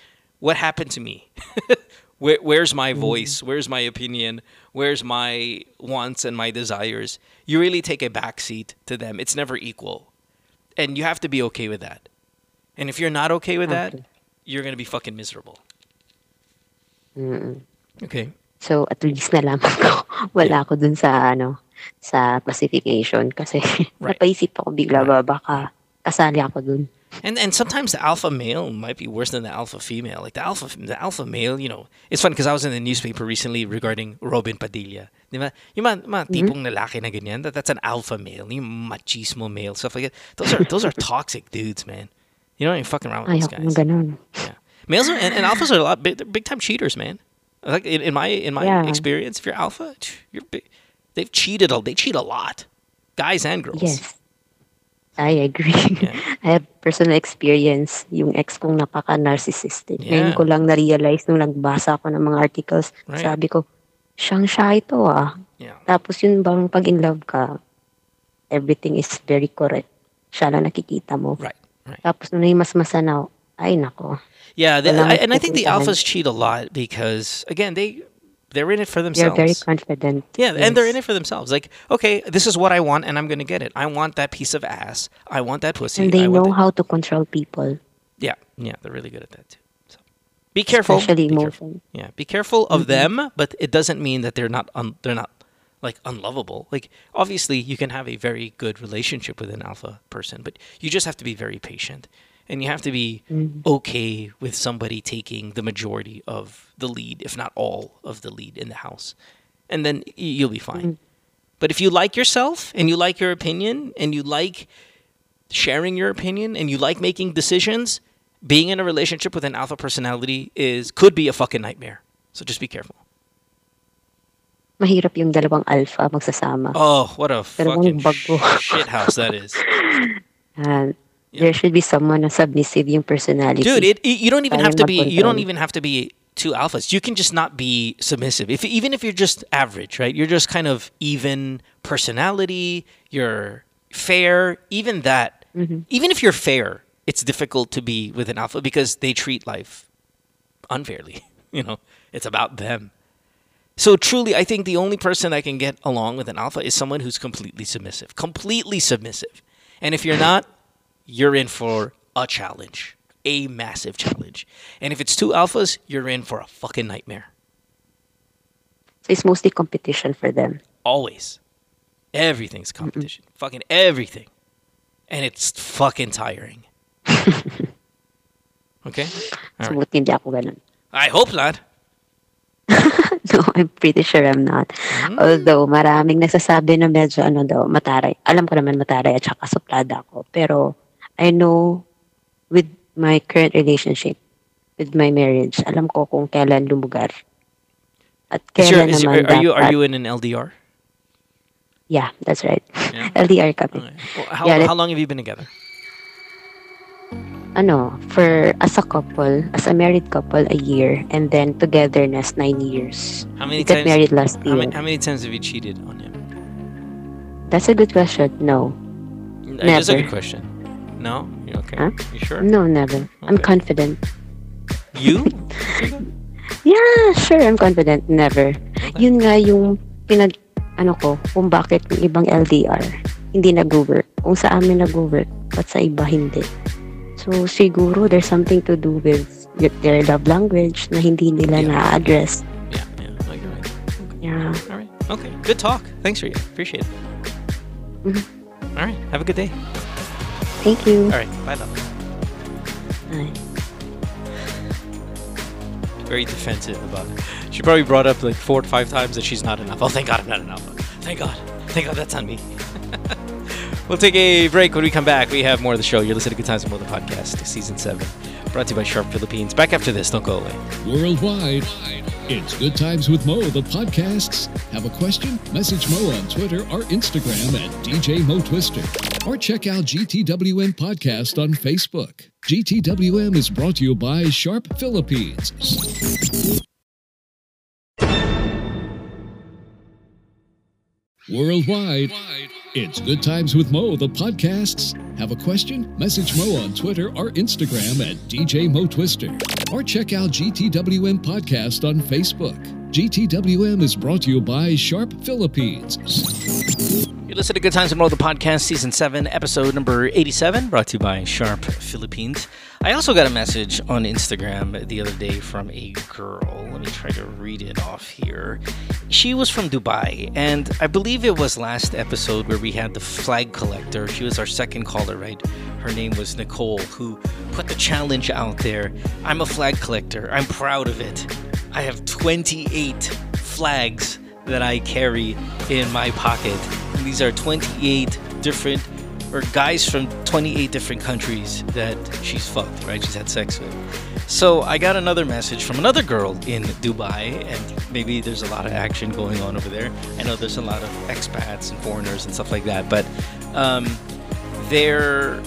what happened to me Where, where's my mm-hmm. voice? Where's my opinion? Where's my wants and my desires? You really take a backseat to them. It's never equal. And you have to be okay with that. And if you're not okay with that you're gonna be fucking miserable. Mm-mm. okay. So, at least nalaman ko, wala ako dun sa, ano, sa classification. Kasi, napaisip ako bigla ba, baka kasali ako dun. And and sometimes the alpha male might be worse than the alpha female. Like the alpha the alpha male, you know, it's funny because I was in the newspaper recently regarding Robin Padilla. Di ba? Yung mga, mga mm-hmm. tipong lalaki na ganyan, that, that's an alpha male. Yung machismo male, stuff like that. Those are those are toxic dudes, man. You know, you're fucking around with Ayaw those guys. ganun. Males are, and, and alphas are a lot big, they're big time cheaters, man. Like in, in my in my Yeah. experience, if you're alpha, you're big, They've cheated. A, they cheat a lot, guys and girls. Yes. I agree. I have personal experience. Yung ex kong napaka-narcissistic. Ngayon Yeah. ko lang na-realize nung nagbasa ako ng mga articles. Right. Sabi ko, siyang siya ito ah. Yeah. Tapos yun bang pag in love ka, everything is very correct. Siya lang nakikita mo. Right. right. Tapos nung mas masanaw, ay nako. Yeah, Walang I, and I think the alphas cheat a lot because again they they're in it for themselves. They're very confident. Yeah, and they're in it for themselves. Like, okay, this is what I want, and I'm going to get it. I want that piece of ass. I want that pussy. And they know that- how to control people. Yeah, yeah, they're really good at that too. So, be careful. Especially be careful. Yeah, be careful of Mhm. them, but it doesn't mean that they're not un- they're not like unlovable. Like obviously, you can have a very good relationship with an alpha person, but you just have to be very patient, and you have to be Mhm. okay with somebody taking the majority of the lead, if not all of the lead in the house, and then you'll be fine. But if you like yourself and you like your opinion and you like sharing your opinion and you like making decisions, being in a relationship with an alpha personality is could be a fucking nightmare. So just be careful. Mahirap yung dalawang alpha magsasama. Oh, what a fucking shit house that is. And there should be someone na submissive yung personality. Dude, it, it- you don't even have to be you don't even have to be two alphas. You can just not be submissive. If even if you're just average, right? You're just kind of even personality, you're fair, even that. Mm-hmm. Even if you're fair, it's difficult to be with an alpha because they treat life unfairly. You know, it's about them. So truly, I think the only person that can get along with an alpha is someone who's completely submissive, completely submissive. And if you're not, you're in for a challenge, a massive challenge. And if it's two alphas, you're in for a fucking nightmare. So it's mostly competition for them. Always. Everything's competition. Fucking everything. And it's fucking tiring. okay? All So right. buti hindi ako ganun. I hope not. No, I'm pretty sure I'm not. Mm. Although maraming nagsasabi na medyo ano daw, mataray. Alam ko naman mataray at saka suplada ako. Pero I know with my current relationship, with my marriage, alam ko kung kailan lumugar. At Is your- kailan is your- are you are you in an LDR? Yeah, that's right. Yeah. LDR kami. Well, how, Yeah, how long have you been together? ano, for as a couple, as a married couple, a year, and then togetherness, nine years. How many we got times? married last how, many, how many times have you cheated on him? That's a good question. No. Uh, That's a good question. No, you okay? Huh? You sure? No, never. I'm confident. You? Yeah, sure, I'm confident. Never. Yun nga yung pinag, ano ko, kung bakit yung ibang LDR hindi nag-work. Kung sa amin nag-work, but sa iba hindi. So, siguro there's something to do with their love language na hindi nila na-address. Yeah, yeah, no, you're right. Yeah. All right. Okay. Good talk. Thanks for you. Appreciate it. Mhm. All right. Have a good day. Thank you. All right. Bye, love. Bye. Very defensive about it. She probably brought up like four or five times that she's not enough. Oh, thank God I'm not enough. Thank God. Thank God that's on me. we'll take a break. When we come back, we have more of the show. You're listening to Good Times and More the Podcast, Season 7. Brought to you by Sharp Philippines. Back after this. Don't go away. Worldwide, it's Good Times with Mo, the podcasts. Have a question? Message Mo on Twitter or Instagram at DJ Mo Twister. Or check out GTWM Podcast on Facebook. GTWM is brought to you by Sharp Philippines. Worldwide, it's Good Times with Mo, the podcasts. Have a question? Message Mo on Twitter or Instagram at DJ Mo Twister. Or check out GTWM Podcast on Facebook. GTWM is brought to you by Sharp Philippines. You're listening to Good Times and More, the podcast, season 7, episode number 87, brought to you by Sharp Philippines. I also got a message on Instagram the other day from a girl. Let me try to read it off here. She was from Dubai, and I believe it was last episode where we had the flag collector. She was our second caller, right? Her name was Nicole, who put the challenge out there. I'm a flag collector. I'm proud of it. I have 28 flags that I carry in my pocket. These are 28 different or guys from 28 different countries that she's fucked, right? She's had sex with. So I got another message from another girl in Dubai, and maybe there's a lot of action going on over there. I know there's a lot of expats and foreigners and stuff like that, but um, there,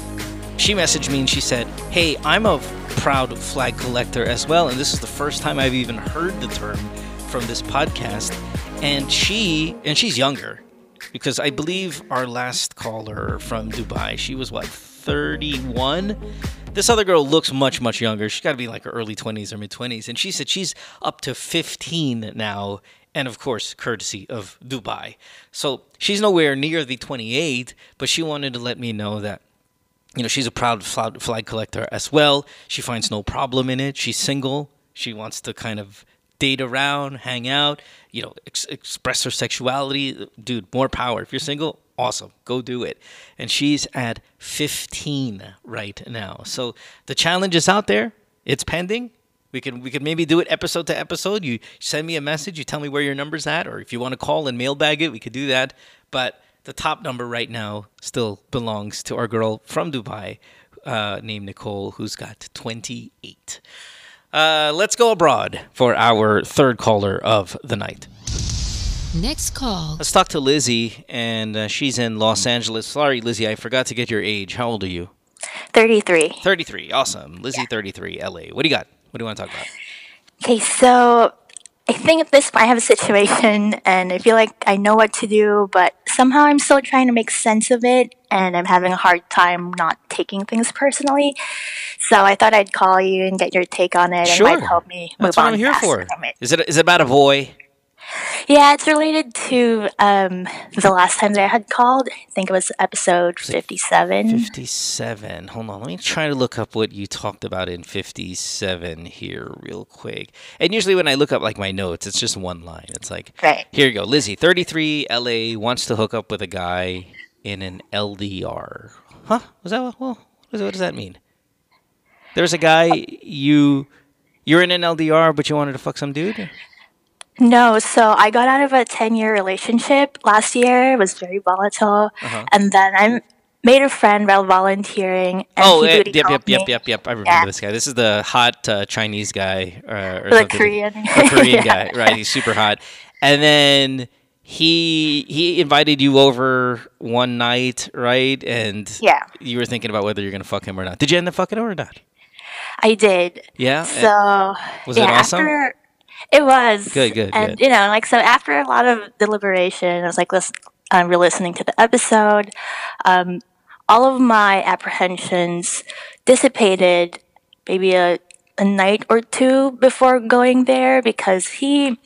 she messaged me and she said, "Hey, I'm a proud flag collector as well, and this is the first time I've even heard the term from this podcast." And she, and she's younger, because I believe our last caller from Dubai, she was what 31. This other girl looks much much younger. She's got to be like her early 20s or mid 20s, and she said she's up to 15 now. And of course, courtesy of Dubai. So she's nowhere near the 28, but she wanted to let me know that you know, she's a proud flag, collector as well. She finds no problem in it. She's single. She wants to kind of date around, hang out, you know, ex- express her sexuality. Dude, more power. If you're single, awesome. Go do it. And she's at 15 right now. So the challenge is out there. It's pending. We could we could maybe do it episode to episode. You send me a message, you tell me where your number's at, or if you want to call and mailbag it, we could do that. But the top number right now still belongs to our girl from Dubai, uh, named Nicole, who's got 28. Uh, let's go abroad for our third caller of the night. Next call. Let's talk to Lizzy, and uh, she's in Los Angeles. Sorry, Lizzy, I forgot to get your age. How old are you? 33. 33. Awesome. Lizzy, 33, LA. What do you got? What do you want to talk about? Okay, so I think at this point I have a situation and I feel like I know what to do, but somehow I'm still trying to make sense of it and I'm having a hard time not taking things personally. So I thought I'd call you and get your take on it Sure. and might help me move That's what on I'm here for. from it. Is it is it about a boy? Yeah, it's related to um, the last time that I had called. I think it was episode 57. 57. Hold on. Let me try to look up what you talked about in 57 here real quick. And usually when I look up like my notes, it's just one line. It's like, Right. here you go. Lizzy, 33, LA, wants to hook up with a guy in an LDR. Huh? Was that what? Well, what does, what does that mean? There's a guy you you're in an LDR, but you wanted to fuck some dude. No, so I got out of a 10 year relationship last year. It was very volatile. Uh-huh. And then I made a friend while volunteering. And Oh, eh, yep, yep, yep, yep, yep. I remember Yeah. this guy. This is the hot uh, Chinese guy, uh, or The something. Korean. the Korean Yeah. guy, right? He's super hot. And then he he invited you over one night, right? And Yeah. you were thinking about whether you're gonna fuck him or not. Did you end up fucking him or not? I did. Yeah. So, Was yeah, it awesome? After, it was. Good, good, And, good. you know, like, so after a lot of deliberation, I was like, listen, um, we're listening to the episode. Um, all of my apprehensions dissipated maybe a, a night or two before going there because he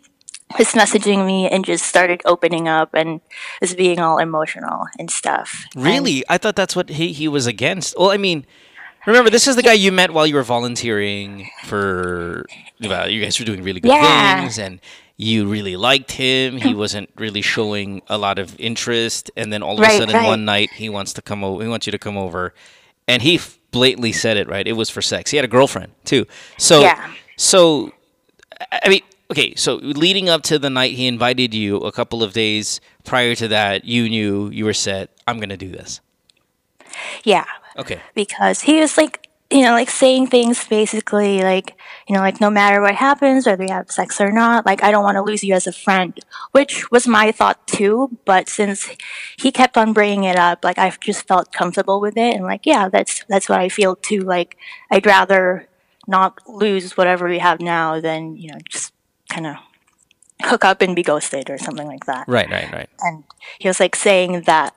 was messaging me and just started opening up and was being all emotional and stuff. Really? I thought that's what he, he was against. Well, I mean, remember, this is the guy you met while you were volunteering for. Well, you guys were doing really good Yeah. things, and you really liked him. He wasn't really showing a lot of interest, and then all of a sudden, right. one night, he wants to come over. He wants you to come over, and he blatantly said it. Right? It was for sex. He had a girlfriend too. So, Yeah. so I mean, okay, so leading up to the night he invited you, a couple of days prior to that, you knew you were set. I'm gonna do this. Yeah. Okay. because he was like you know like saying things basically like you know like no matter what happens whether you have sex or not like i don't want to lose you as a friend which was my thought too but since he kept on bringing it up like i just felt comfortable with it and like yeah that's that's what i feel too like i'd rather not lose whatever we have now than you know just kind of hook up and be ghosted or something like that Right, right, right. and he was like saying that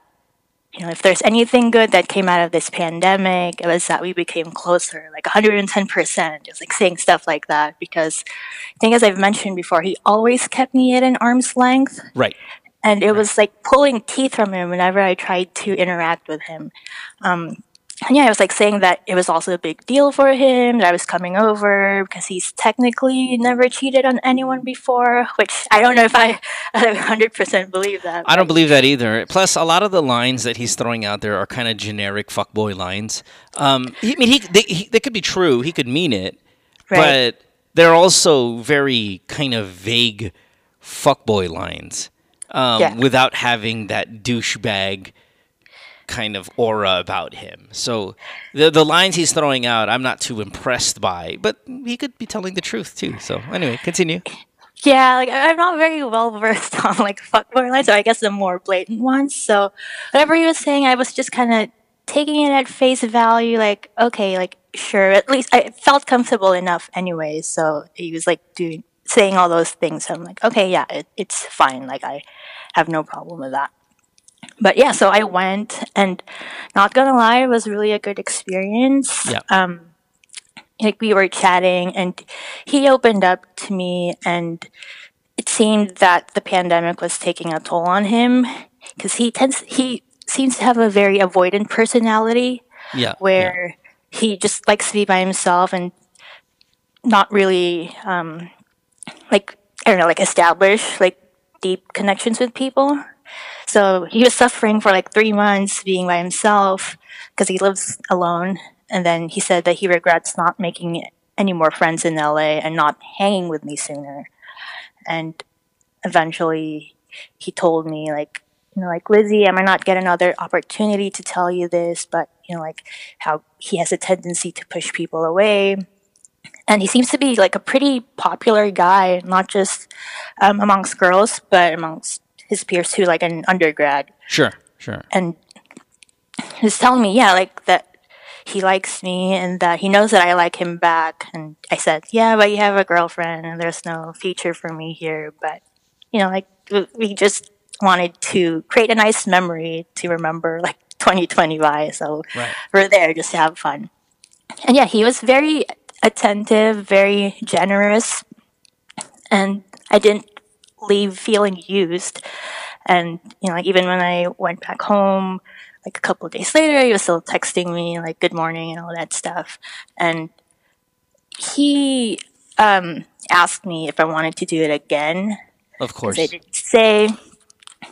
you know if there's anything good that came out of this pandemic it was that we became closer like 110% it was like saying stuff like that because i think as i've mentioned before he always kept me at an arm's length. Right. and it was like pulling teeth from him whenever i tried to interact with him. Um, yeah, I was like saying that it was also a big deal for him that I was coming over because he's technically never cheated on anyone before, which I don't know if I 100% believe that. I don't believe that either. Plus, a lot of the lines that he's throwing out there are kind of generic fuckboy lines. Um, I mean, he they, he they could be true. He could mean it, Right. but they're also very kind of vague fuckboy lines um, Yeah. without having that douchebag kind of aura about him. So the the lines he's throwing out, I'm not too impressed by, but he could be telling the truth too. So anyway, continue. Yeah, like I'm not very well versed on like fuckboy lines, or I guess the more blatant ones. So whatever he was saying, I was just kind of taking it at face value. Like, okay, like sure. At least I felt comfortable enough anyway. So he was like doing saying all those things. I'm like, okay, yeah, it, it's fine. Like I have no problem with that. But yeah, so I went, and not gonna lie, it was really a good experience. Yeah. Um, like we were chatting and he opened up to me and it seemed that the pandemic was taking a toll on him because he tends he seems to have a very avoidant personality Yeah. where he just likes to be by himself and not really um like I don't know like establish like deep connections with people. So he was suffering for like three months being by himself because he lives alone. And then he said that he regrets not making any more friends in LA and not hanging with me sooner. And eventually he told me like, you know, like Lizzy, I might not get another opportunity to tell you this, but you know, like how he has a tendency to push people away. And he seems to be like a pretty popular guy, not just um, amongst girls, but amongst his peers who like an undergrad. Sure, sure. And he's telling me, yeah, like that he likes me and that he knows that I like him back. And I said, yeah, but you have a girlfriend and there's no future for me here. But, you know, like we just wanted to create a nice memory to remember like 2020 by. So Right. we're there just to have fun. And yeah, he was very attentive, very generous. And I didn't leave feeling used. And, you know, like even when I went back home, like a couple of days later, he was still texting me like good morning and all that stuff. And he um, asked me if I wanted to do it again. Of course. I did say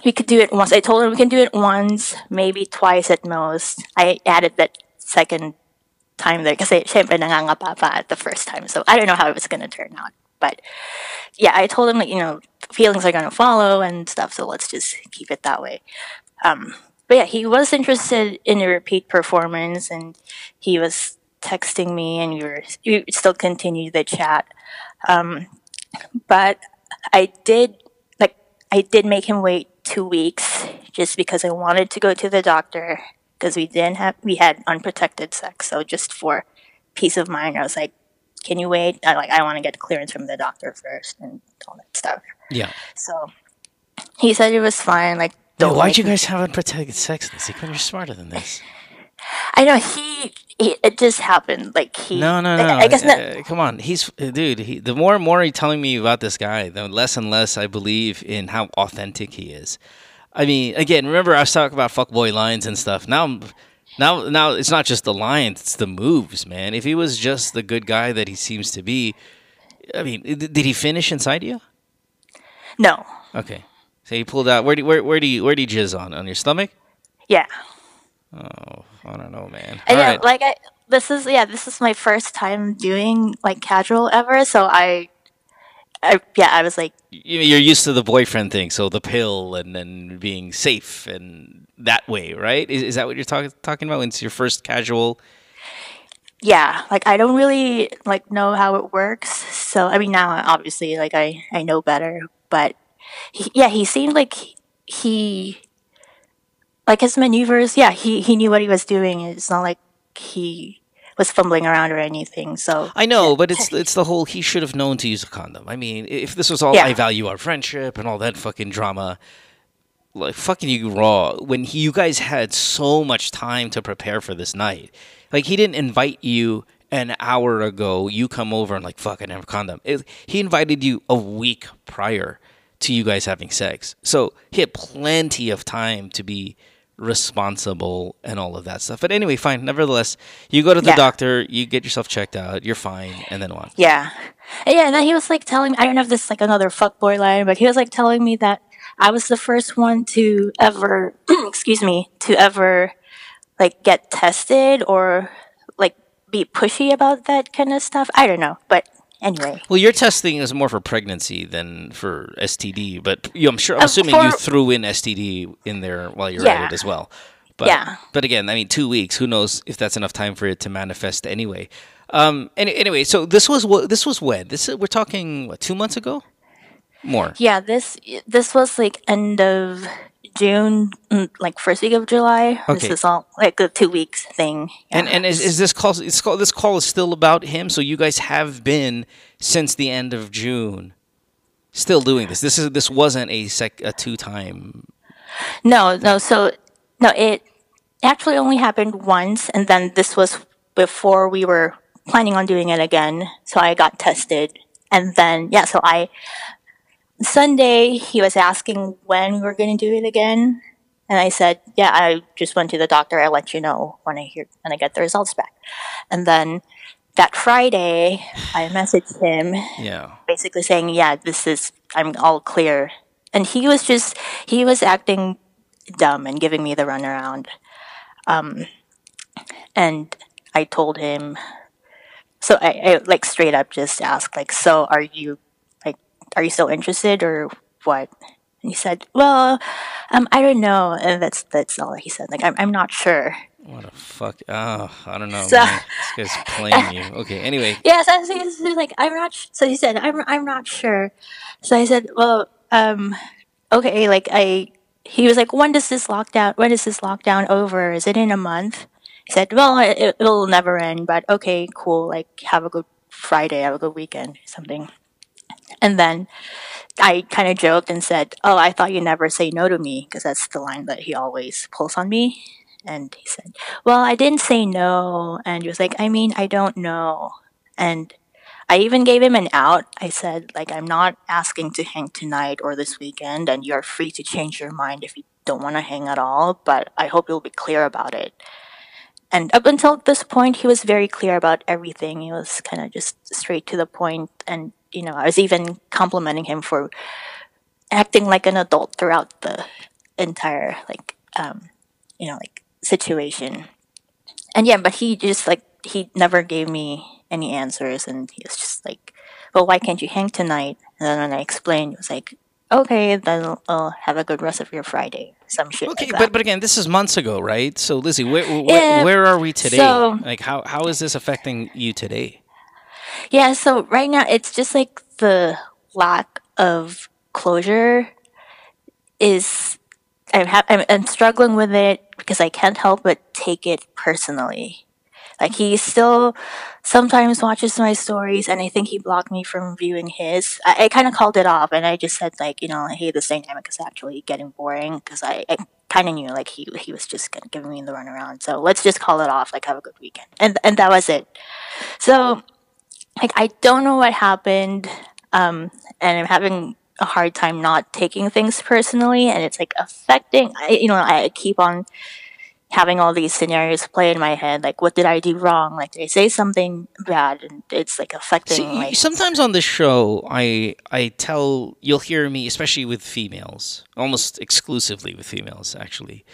we could do it once. I told him we can do it once, maybe twice at most. I added that second time there kasi syempre nangangapa pa at the first time. So I don't know how it was going to turn out. But yeah, I told him like, you know, feelings are going to follow and stuff. So let's just keep it that way. Um, but yeah, he was interested in a repeat performance and he was texting me and we were, we still continued the chat. Um, but I did like I did make him wait two weeks just because I wanted to go to the doctor because we didn't have we had unprotected sex. So just for peace of mind, I was like, "Can you wait? I like I want to get clearance from the doctor first and all that stuff." Yeah. So he said it was fine. Like, don't why'd you guys have unprotected sex? Come You're smarter than this. I know he, he. It just happened. Like he. No, no, no. I, I guess not. uh, come on, he's uh, dude. He, the more and more you're telling me about this guy, the less and less I believe in how authentic he is. I mean, again, remember I was talking about fuckboy lines and stuff. Now, I'm- now, now it's not just the lines; it's the moves, man. If he was just the good guy that he seems to be, I mean, did he finish inside you? No. Okay, so he pulled out. Where do where where do you where do you jizz on on your stomach? Yeah. Oh, I don't know, man. And yeah, right. like I, this is yeah, this is my first time doing like casual ever. So I, I yeah, I was like, you- you're used to the boyfriend thing, so the pill and then being safe and that way, right? Is, is that what you're talking talking about? When it's your first casual? yeah, like I don't really like know how it works. So I mean, now obviously like I I know better, but he, yeah, he seemed like he like his maneuvers. Yeah, he he knew what he was doing. It's not like he was fumbling around or anything. So I know, but it's it's the whole he should have known to use a condom. I mean, if this was all Yeah. I value our friendship and all that fucking drama, like fucking you raw when he, you guys had so much time to prepare for this night. Like he didn't invite you an hour ago. You come over and like fucking have a condom. It, he invited you a week prior to you guys having sex, so he had plenty of time to be responsible and all of that stuff. But anyway, fine. Nevertheless, you go to the Yeah. doctor, you get yourself checked out, you're fine, and then what? Yeah. Yeah, and then he was like telling me, I don't know if this is like another fuckboy line, but he was like telling me that I was the first one to ever, excuse me, to ever like get tested or like be pushy about that kind of stuff. I don't know. But anyway. Well, your testing is more for pregnancy than for STD, but you, I'm sure I'm Uh, assuming you threw in STD in there while you're Yeah. at it as well. But, Yeah. But again, I mean, two weeks. Who knows if that's enough time for it to manifest anyway? Um. Any, anyway, so this was what this was when this we're talking what two months ago, more. Yeah, this this was like end of June, mm, like first week of July. Okay. This is all like a two weeks thing. And and is, is this call? It's called this call is still about him. So you guys have been since the end of June, still doing this. This is this wasn't a sec a two time. No, no. So no, it actually only happened once, and then this was before we were planning on doing it again. So I got tested, and then yeah. So I Sunday he was asking when we were going to do it again, and I said, yeah, I just went to the doctor. I'll let you know when I hear when I get the results back, and then. That Friday, I messaged him Yeah. basically saying, "Yeah, this is I'm all clear," and he was just he was acting dumb and giving me the runaround. Um, and I told him, so I, I like straight up just asked, like, "So are you are you still interested or what?" And he said, "Well, um, I don't know," and that's that's all he said. Like, I'm I'm not sure. What a fuck. Oh, I don't know. So- man. This guy's playing you. Okay. Anyway. Yeah, so, so he like, I'm not. Sh-. So he said, I'm, I'm not sure. So I said, well, um, okay, like I. He was like, when does this lockdown? When is this lockdown over? Is it in a month? He said, well, it, it'll never end, but okay, cool. Like, have a good Friday, have a good weekend, something. And then I kind of joked and said, "Oh, I thought you'd never say no to me," because that's the line that he always pulls on me. And he said, "Well, I didn't say no," and he was like, "I mean, I don't know." And I even gave him an out. I said, "Like, I'm not asking to hang tonight or this weekend, and you're free to change your mind if you don't want to hang at all. But I hope you'll be clear about it." And up until this point, he was very clear about everything. He was kind of just straight to the point, and you know, I was even complimenting him for acting like an adult throughout the entire like um, you know like situation. And yeah, but he just like he never gave me any answers, and he was just like, "Well, why can't you hang tonight?" And then when I explained, he was like, "Okay, then I'll have a good rest of your Friday." Some shit. Okay, like that. but but again, this is months ago, right? So Lizzy, where where, Yeah, where are we today? so- like how how is this affecting you today? Yeah, so right now it's just like the lack of closure is I'm, ha- I'm I'm struggling with it because I can't help but take it personally. Like he still sometimes watches my stories, and I think he blocked me from viewing his. I, I kind of called it off, and I just said like, you know, hey, this dynamic is actually getting boring because I, I kind of knew like he he was just gonna me the runaround. So let's just call it off. Like have a good weekend, and and that was it. So like I don't know what happened, um, and I'm having a hard time not taking things personally, and it's like affecting. I, you know, I keep on having all these scenarios play in my head. Like, what did I do wrong? Like, did I say something bad? And it's like affecting See, my. sometimes on this show, I I tell you'll hear me, especially with females, almost exclusively with females, actually,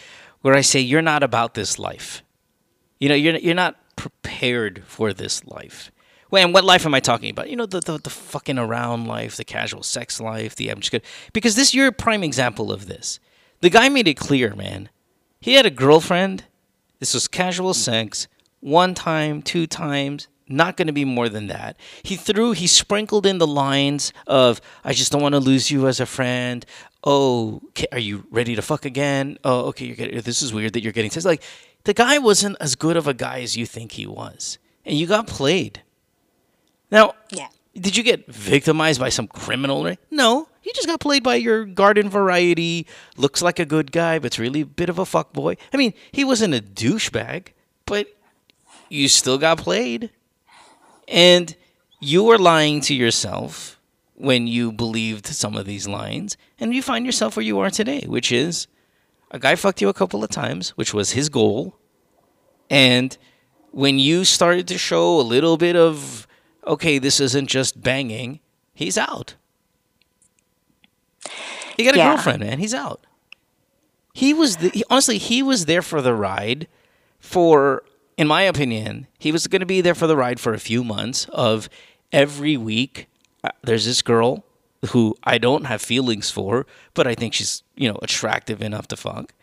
where I say you're not about this life. You know, you're you're not prepared for this life. Well, and what life am I talking about? You know, the, the the fucking around life, the casual sex life, the I'm just good because this you're a prime example of this. The guy made it clear, man. He had a girlfriend. This was casual sex, one time, two times, not going to be more than that. He threw, he sprinkled in the lines of, I just don't want to lose you as a friend. Oh, are you ready to fuck again? Oh, okay, you're getting, this is weird that you're getting sex. Like, the guy wasn't as good of a guy as you think he was. And you got played. Now, yeah. did you get victimized by some criminal? Right? No, you just got played by your garden variety. Looks like a good guy, but's really a bit of a fuck boy. I mean, he wasn't a douchebag, but you still got played, and you were lying to yourself when you believed some of these lines, and you find yourself where you are today, which is a guy fucked you a couple of times, which was his goal, and when you started to show a little bit of okay, this isn't just banging, he's out. He got a Yeah. girlfriend, man. He's out. He was the, he, honestly he was there for the ride for in my opinion, he was going to be there for the ride for a few months of every week uh, there's this girl who I don't have feelings for, but I think she's, you know, attractive enough to fuck.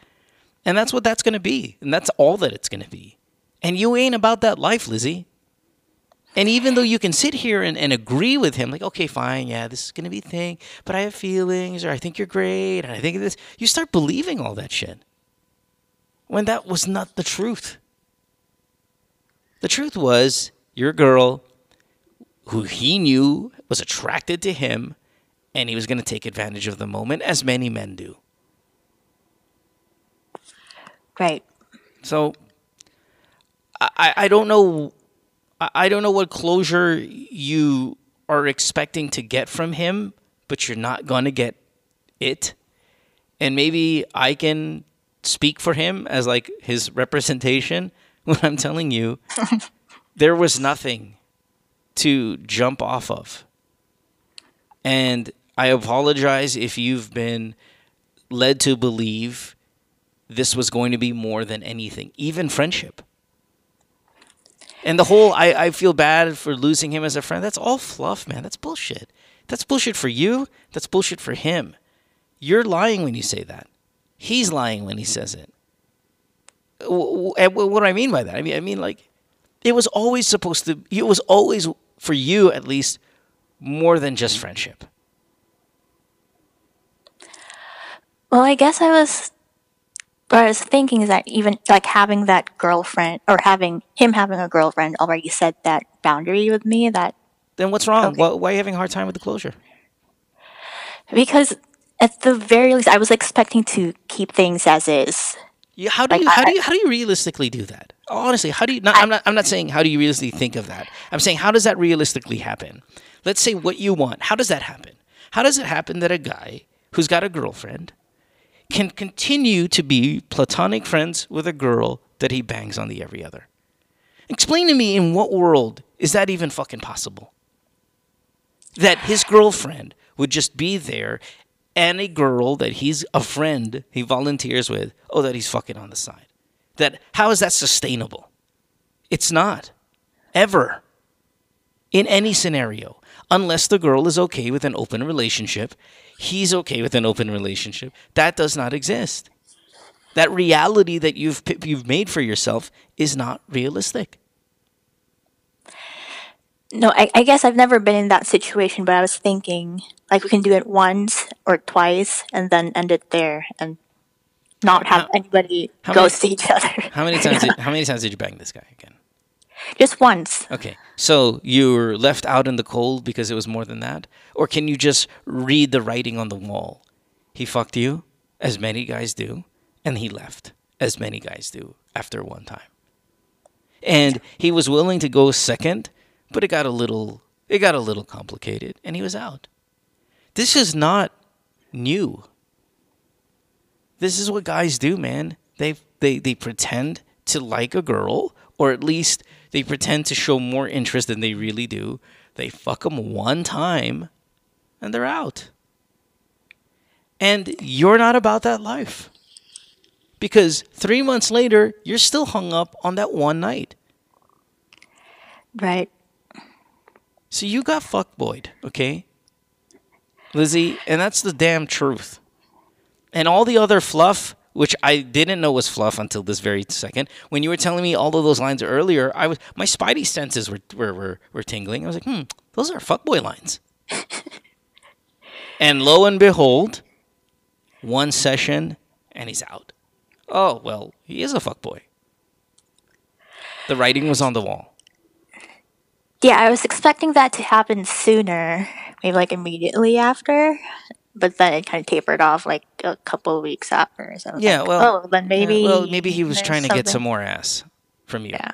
And that's what that's going to be. And that's all that it's going to be. And you ain't about that life, Lizzy. And even though you can sit here and, and agree with him, like, okay, fine, yeah, this is going to be a thing, but I have feelings, or I think you're great, and I think this, you start believing all that shit. When that was not the truth. The truth was, your girl, who he knew was attracted to him, and he was going to take advantage of the moment, as many men do. Right. So I, I don't know I don't know what closure you are expecting to get from him, but you're not gonna get it. And maybe I can speak for him as like his representation when I'm telling you there was nothing to jump off of. And I apologize if you've been led to believe this was going to be more than anything, even friendship. And the whole, I, I feel bad for losing him as a friend. That's all fluff, man. That's bullshit. That's bullshit for you. That's bullshit for him. You're lying when you say that. He's lying when he says it. And What do I mean by that? I mean, I mean, like, it was always supposed to, it was always, for you at least, more than just friendship. Well, I guess I was what I was thinking is that even like having that girlfriend or having him having a girlfriend already set that boundary with me that Then what's wrong? Why, why are you having a hard time with the closure? because at the very least I was expecting to keep things as is. Yeah, how do Like, you how I- do you how do you realistically do that? Honestly, how do you? Not, I'm not. I'm not saying how do you realistically think of that. I'm saying how does that realistically happen? Let's say what you want. How does that happen? How does it happen that a guy who's got a girlfriend can continue to be platonic friends with a girl that he bangs on the every other? Explain to me in what world is that even fucking possible? That his girlfriend would just be there and a girl that he's a friend he volunteers with, oh, that he's fucking on the side. That how is that sustainable? It's not. Ever. In any scenario. Unless the girl is okay with an open relationship, he's okay with an open relationship. That does not exist. That reality that you've you've made for yourself is not realistic. No, I, I guess I've never been in that situation, but I was thinking like we can do it once or twice and then end it there and not have anybody how ghost many- each other. How many times did, how many times did you bang this guy again? Just once. Okay. So you were left out in the cold because it was more than that? Or can you just read the writing on the wall? He fucked you, as many guys do, and he left, as many guys do, after one time. And he was willing to go second, but it got a little it got a little complicated and he was out. This is not new. This is what guys do, man. They they they pretend to like a girl, or at least they pretend to show more interest than they really do. They fuck them one time, and they're out. And you're not about that life. Because three months later, you're still hung up on that one night. Right. So you got fuckboyed, okay? Lizzy, and that's the damn truth. And all the other fluff, which I didn't know was fluff until this very second. When you were telling me all of those lines earlier, I was my spidey senses were were, were, were tingling. I was like, hmm, those are fuckboy lines. and lo and behold, one session and he's out. Oh, well, he is a fuckboy. The writing was on the wall. Yeah, I was expecting that to happen sooner, maybe like immediately after, but then it kind of tapered off like a couple of weeks after. So Yeah, like, well, oh, then maybe. yeah, well, maybe he was trying to get some more ass from you. Yeah.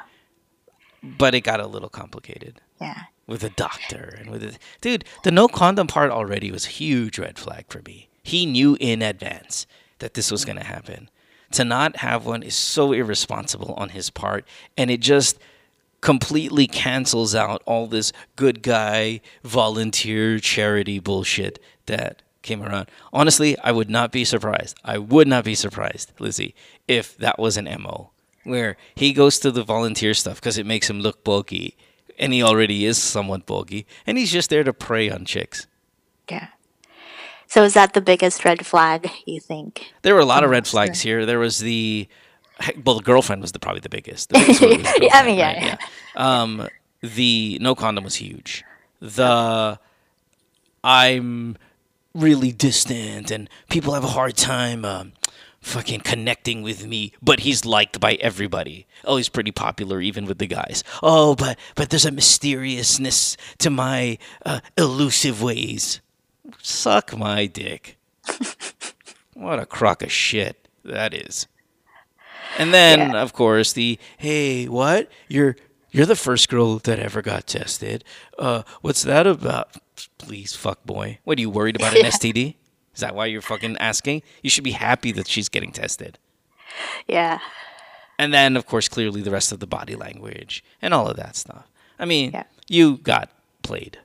But it got a little complicated. Yeah. With a doctor and with a dude, the no condom part already was a huge red flag for me. He knew in advance that this was going to happen. To not have one is so irresponsible on his part, and it just completely cancels out all this good guy volunteer charity bullshit that came around. Honestly, I would not be surprised. I would not be surprised, Lizzy, if that was an MO where he goes to the volunteer stuff because it makes him look bulky and he already is somewhat bulky and he's just there to prey on chicks. Yeah. So is that the biggest red flag you think? There were a lot of red flags here. There was the well, the girlfriend was the, probably the biggest. The biggest one was the Yeah, I mean, yeah, right? Um, the no condom was huge. The I'm really distant and people have a hard time um, fucking connecting with me, but he's liked by everybody. Oh, he's pretty popular even with the guys. Oh, but but there's a mysteriousness to my uh, elusive ways. Suck my dick. what a crock of shit that is. And then, of course, the hey, what? You're you're the first girl that ever got tested. Uh, what's that about? Please, fuck boy. What are you worried about an Yeah. STD? Is that why you're fucking asking? You should be happy that she's getting tested. Yeah. And then, of course, clearly the rest of the body language and all of that stuff. I mean, you got played.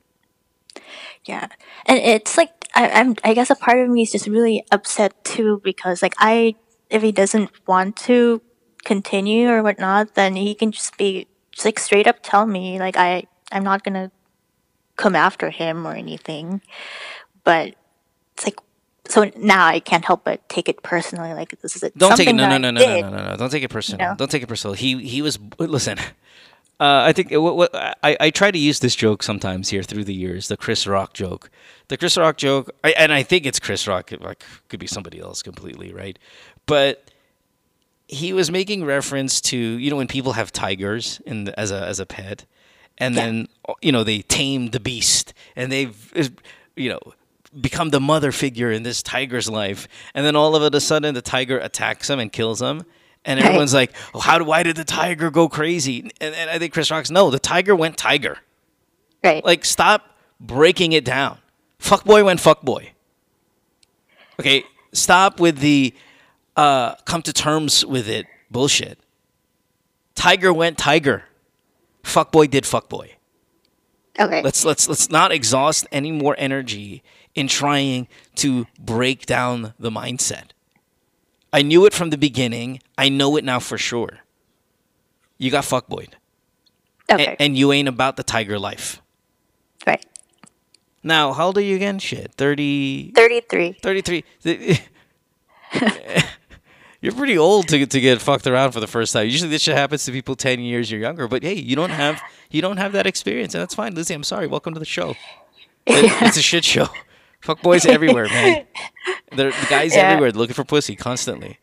Yeah, and it's like I, I'm. I guess a part of me is just really upset too because like I, if he doesn't want to continue or whatnot, then he can just be like straight up tell me like I I'm not gonna come after him or anything. But it's like so now I can't help but take it personally. Like this is a, Don't take it. No, no, no, no, no, no, no, no. Don't take it personal. know? Don't take it personal. He he was listen. Uh, I think what, what I, I try to use this joke sometimes here through the years, the Chris Rock joke. The Chris Rock joke, I, and I think it's Chris Rock. it, Like could be somebody else completely, right? But he was making reference to you know when people have tigers in the, as a as a pet, and then you know they tame the beast, and they've you know become the mother figure in this tiger's life, and then all of a sudden the tiger attacks him and kills him. And Right. everyone's like, oh, "How? Why did the tiger go crazy?" And, and I think Chris Rock's no. The tiger went tiger. Right. Like, stop breaking it down. Fuck boy went fuck boy. Okay, stop with the uh, come to terms with it bullshit. Tiger went tiger. Fuckboy did fuckboy. Okay. Let's let's let's not exhaust any more energy in trying to break down the mindset. I knew it from the beginning. I know it now for sure. You got fuckboyed. Okay. A- and you ain't about the tiger life. Right. Now, how old are you again? Shit, 30 Thirty-three. 33. You're pretty old to to get fucked around for the first time. Usually this shit happens to people 10 years you're younger, but hey, you don't have you don't have that experience, and that's fine. Lizzy, I'm sorry. Welcome to the show. It- it's a shit show. Fuck boys everywhere, man. There the guys Yeah. everywhere looking for pussy constantly.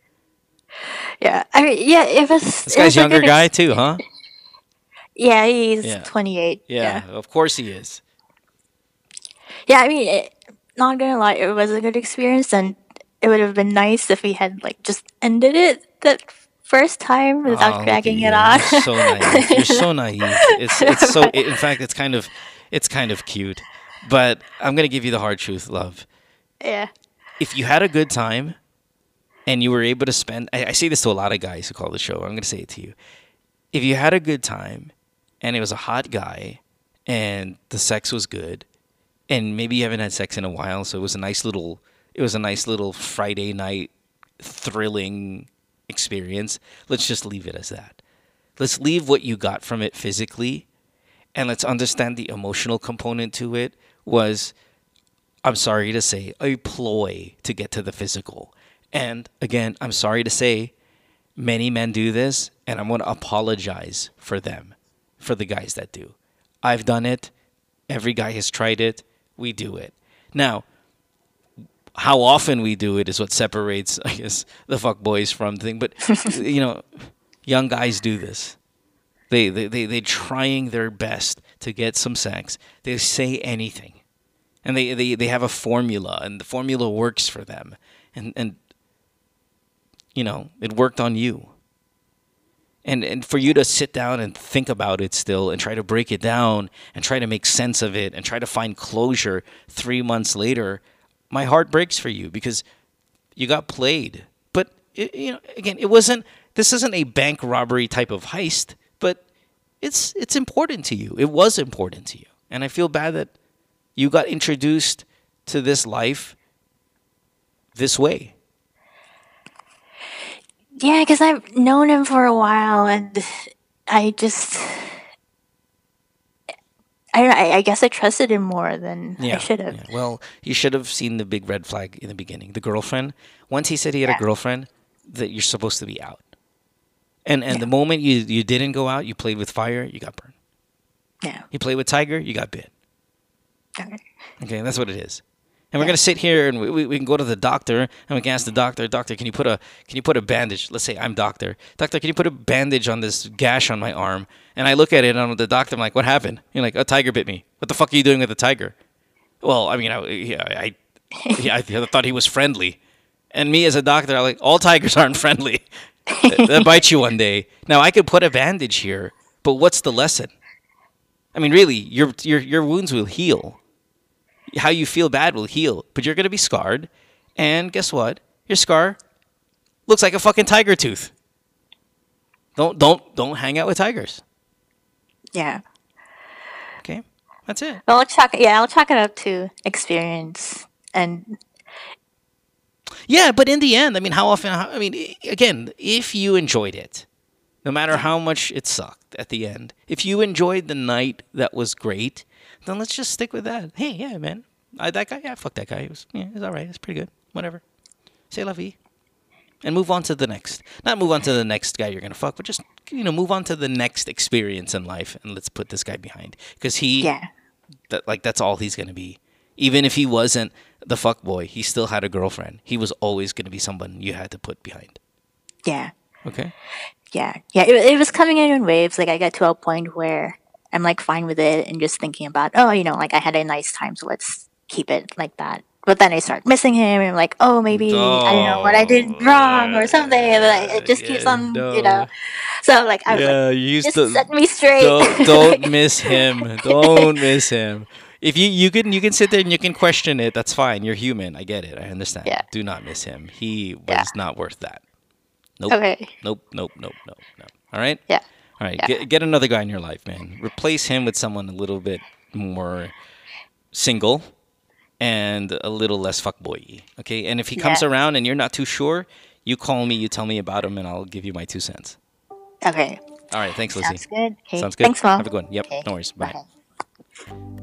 Yeah. I mean, yeah. It was. This guy's was younger guy too, huh? Yeah, he's Yeah. 28. Yeah, of course he is. Yeah, I mean, it, not gonna lie, it was a good experience, and it would have been nice if we had like just ended it that first time Oh, without at dragging it on. You're so naive. You're so naive. It's it's so. In fact, it's kind of it's kind of cute. But I'm gonna give you the hard truth, love. yeah. If you had a good time, and you were able to spend, I, I say this to a lot of guys who call the show. I'm gonna say it to you. If you had a good time, and it was a hot guy, and the sex was good, and maybe you haven't had sex in a while, so it was a nice little, it was a nice little Friday night thrilling experience. Let's just leave it as that. Let's leave what you got from it physically and let's understand the emotional component to it was I'm sorry to say a ploy to get to the physical. And again, I'm sorry to say many men do this and I'm going to apologize for them, for the guys that do. I've done it. Every guy has tried it. We do it. Now, how often we do it is what separates, I guess, the fuck boys from thing. But you know, young guys do this. They they they they trying their best to get some sex. They say anything, and they they they have a formula, and the formula works for them, and and you know it worked on you. And and for you to sit down and think about it still, and try to break it down, and try to make sense of it, and try to find closure three months later, my heart breaks for you because you got played. But it, you know, again, it wasn't. This isn't a bank robbery type of heist, but it's it's important to you. It was important to you, and I feel bad that you got introduced to this life this way. Yeah, because I've known him for a while, and I just. I don't know, I, I guess I trusted him more than Yeah. I should have. yeah. Well, you should have seen the big red flag in the beginning. The girlfriend. Once he said he had a girlfriend, that you're supposed to be out. And and the moment you you didn't go out, you played with fire, you got burned. Yeah. You played with tiger, you got bit. Okay. Okay, that's what it is. And we're gonna sit here and we, we, we can go to the doctor and we can ask the doctor, doctor, can you put a can you put a bandage? Let's say I'm doctor. Doctor, can you put a bandage on this gash on my arm? And I look at it and I'm the doctor, I'm like, what happened? You're like, a tiger bit me. What the fuck are you doing with the tiger? Well, I mean, I, yeah, I, I thought he was friendly. And me as a doctor, I'm like, all tigers aren't friendly. They'll bite you one day. Now I could put a bandage here, but what's the lesson? I mean, really, your your your wounds will heal. How you feel bad will heal, but you're gonna be scarred. And guess what? Your scar looks like a fucking tiger tooth. Don't don't don't hang out with tigers. Yeah. Okay, that's it. Well, I'll chalk. Yeah, I'll chalk it up to experience and Yeah, but in the end, I mean, how often? How, I mean, again, if you enjoyed it, no matter how much it sucked at the end, if you enjoyed the night that was great, then let's just stick with that. Hey, yeah, man, I, that guy, yeah, fuck that guy. He was, yeah, he's all right. It's pretty good. Whatever. Say la vie. And move on to the next. Not move on to the next guy you're gonna fuck, but just you know, move on to the next experience in life, and let's put this guy behind because he, Yeah. that like that's all he's gonna be. Even if he wasn't the fuck boy, he still had a girlfriend. He was always gonna be someone you had to put behind. yeah, Okay. yeah, yeah. It, it was coming in in waves. Like I got to a point where I'm like fine with it and just thinking about, oh, you know, like I had a nice time, so let's keep it like that. But then I start missing him, and I'm like, oh, maybe I don't know what I did wrong or something. And like, it just keeps on, you know. So like, I'm Yeah, like, you just to- set me straight. Don't, don't miss him. Don't miss him. If you you can you can sit there and you can question it, that's fine. You're human. I get it. I understand. Yeah. Do not miss him. He was not worth that. Nope. Okay. Nope. Nope. Nope. Nope. No. All right. Yeah. All right. Yeah. Get get another guy in your life, man. Replace him with someone a little bit more single and a little less fuckboy. Okay. And if he comes Yeah. around and you're not too sure, you call me. You tell me about him, and I'll give you my two cents. Okay. All right. Thanks, Lizzy. Sounds good. Okay. Sounds good. Thanks, Mo. Have a good one. Yep. Okay. No worries. Bye.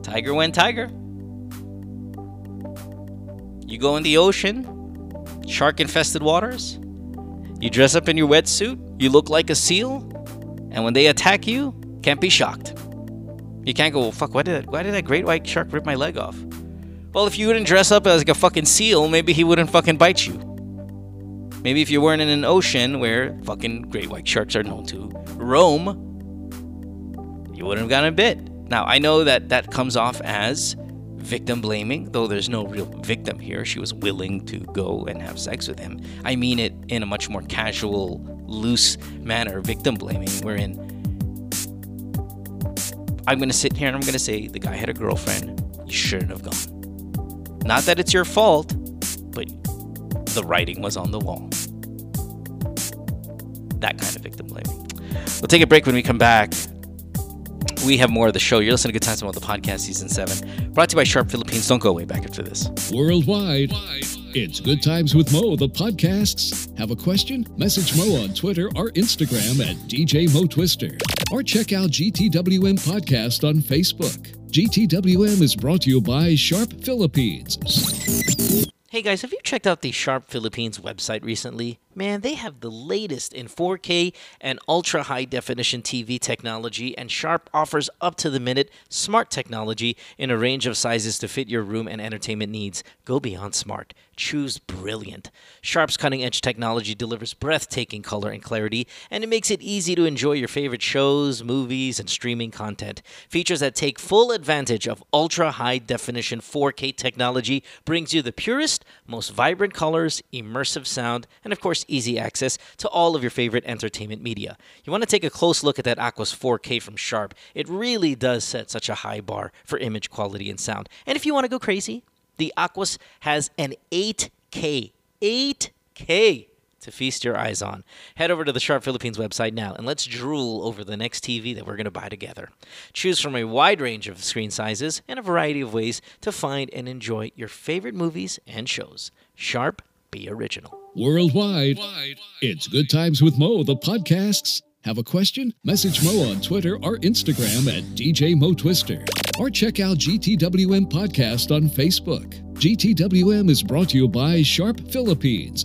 Tiger went tiger. You go in the ocean, shark infested waters. You dress up in your wetsuit. You look like a seal. And when they attack you, can't be shocked. You can't go, well, fuck, why did, why did that great white shark rip my leg off? Well, if you wouldn't dress up as like a fucking seal, maybe he wouldn't fucking bite you. Maybe if you weren't in an ocean where fucking great white sharks are known to roam, you wouldn't have gotten a bit. Now, I know that that comes off as victim blaming, though there's no real victim here. She was willing to go and have sex with him. I mean it in a much more casual, loose manner, victim blaming, wherein I'm going to sit here and I'm going to say the guy had a girlfriend. You shouldn't have gone. Not that it's your fault, but the writing was on the wall. That kind of victim blaming. We'll take a break when we come back. We have more of the show. You're listening to Good Times about the podcast, season seven, brought to you by Sharp Philippines. Don't go away back after this. Worldwide, it's Good Times with Mo, the podcasts. Have a question? Message Mo on Twitter or Instagram at DJ Mo Twister. Or check out GTWM Podcast on Facebook. GTWM is brought to you by Sharp Philippines. Hey guys, have you checked out the Sharp Philippines website recently? Man, they have the latest in 4K and ultra high definition TV technology, and Sharp offers up to the minute smart technology in a range of sizes to fit your room and entertainment needs. Go beyond smart. Choose brilliant. Sharp's cutting edge technology delivers breathtaking color and clarity, and it makes it easy to enjoy your favorite shows, movies, and streaming content. Features that take full advantage of ultra high definition 4K technology brings you the purest, most vibrant colors, immersive sound, and of course, easy access to all of your favorite entertainment media. You want to take a close look at that Aquos 4K from Sharp. It really does set such a high bar for image quality and sound. And if you want to go crazy, the Aquos has an 8K, 8K to feast your eyes on. Head over to the Sharp Philippines website now and let's drool over the next TV that we're going to buy together. Choose from a wide range of screen sizes and a variety of ways to find and enjoy your favorite movies and shows. Sharp, be original. Worldwide, it's Good Times with Mo, the podcasts. Have a question? Message Mo on Twitter or Instagram at DJ Mo Twister. or check out GTWM Podcast on Facebook. GTWM is brought to you by Sharp Philippines.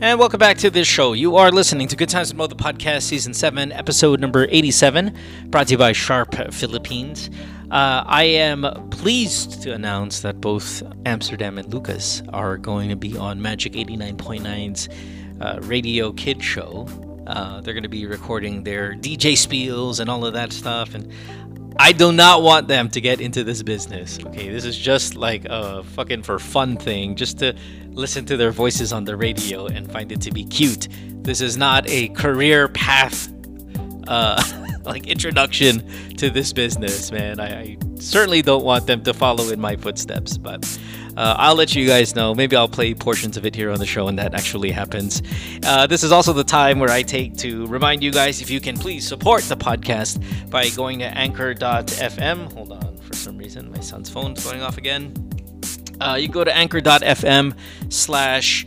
And welcome back to this show. You are listening to Good Times with Mo, the podcast, season 7, episode number 87, brought to you by Sharp Philippines. Uh, I am pleased to announce that both Amsterdam and Lucas are going to be on Magic 89.9's uh, Radio Kid Show. Uh, they're going to be recording their DJ spiels and all of that stuff. And I do not want them to get into this business. Okay, this is just like a fucking for fun thing, just to listen to their voices on the radio and find it to be cute. This is not a career path, uh, like introduction to this business, man. I, I, certainly don't want them to follow in my footsteps, but uh, I'll let you guys know. Maybe I'll play portions of it here on the show, and that actually happens. Uh, this is also the time where I take to remind you guys if you can please support the podcast by going to anchor.fm. Hold on, for some reason, my son's phone's going off again. Uh, you go to anchor.fm slash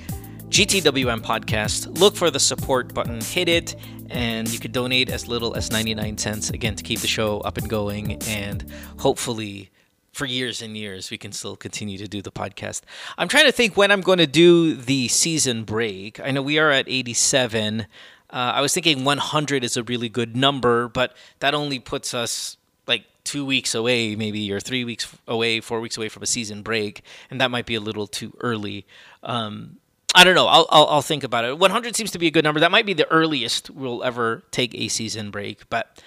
GTWM podcast, look for the support button, hit it, and you could donate as little as 99 cents again to keep the show up and going and hopefully for years and years we can still continue to do the podcast. I'm trying to think when i'm going to do the season break. I know we are at 87 uh, i was thinking 100 is a really good number but that only puts us like two weeks away maybe or three weeks away four weeks away from a season break and that might be a little too early. Um, I don't know. I'll, I'll, I'll think about it. 100 seems to be a good number. That might be the earliest we'll ever take a season break, but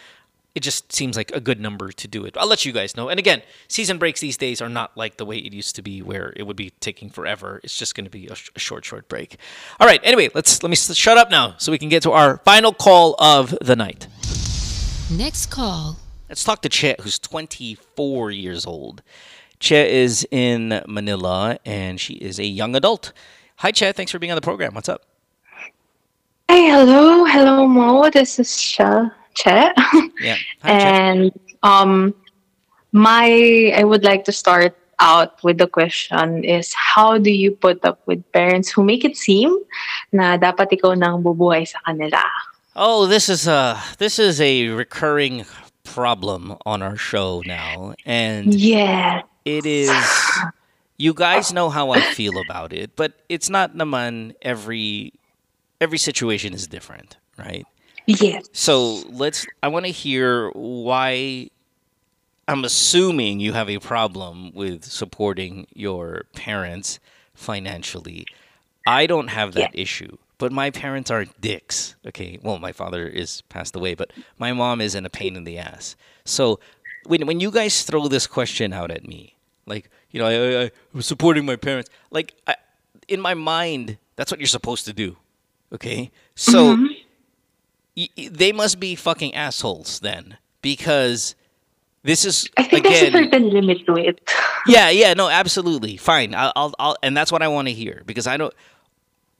it just seems like a good number to do it. I'll let you guys know. And again, season breaks these days are not like the way it used to be, where it would be taking forever. It's just going to be a, sh- a, short, short break. All right. Anyway, let's let me s- shut up now so we can get to our final call of the night. Next call. Let's talk to Che, who's 24 years old. Che is in Manila, and she is a young adult. Hi, Che. Thanks for being on the program. What's up? Hey, hello. Hello, Mo. This is Che. Che. Yeah. Hi, and um, my, I would like to start out with the question is how do you put up with parents who make it seem na dapat ikaw nang bubuhay sa kanila? Oh, this is a this is a recurring problem on our show now, and Yeah. it is. You guys know how I feel about it, but it's not naman every every situation is different, right? Yes. So let's. I want to hear why. I'm assuming you have a problem with supporting your parents financially. I don't have that issue, but my parents aren't dicks. Okay, well, my father is passed away, but my mom isn't a pain in the ass. So when when you guys throw this question out at me, like you know, I, I, I'm supporting my parents, like I, in my mind, that's what you're supposed to do. Okay, so y- y- they must be fucking assholes then, because this is I think again. there's a certain limit to it. Yeah, yeah, no, absolutely, fine. I'll, I'll, I'll and that's what I want to hear because I know,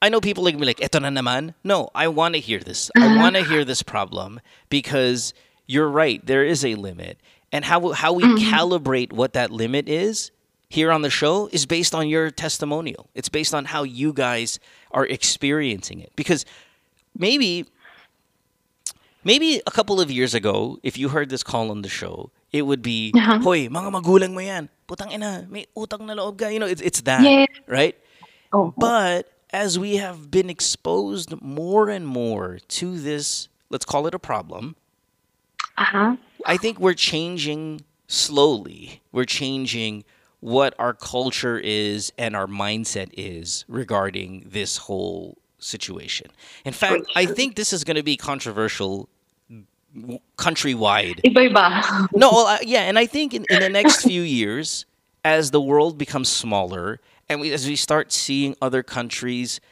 I know people like me like eto na naman. No, I want to hear this. I Uh-huh. want to hear this problem because you're right. There is a limit, and how how we Mhm. calibrate what that limit is here on the show is based on your testimonial. It's based on how you guys are experiencing it because maybe maybe a couple of years ago, if you heard this call on the show, it would be, Uh-huh. Hoy, mga magulang mo yan. Putang ina, may utang na loob ka. You know, it's, it's that, Yeah. right? Oh. But as we have been exposed more and more to this, let's call it a problem, Uh-huh. I think we're changing slowly. We're changing what our culture is and our mindset is regarding this whole situation. In fact, I think this is going to be controversial countrywide. Iba-iba. No, well, uh, yeah, and I think in, in the next few years, as the world becomes smaller, and we, as we start seeing other countries,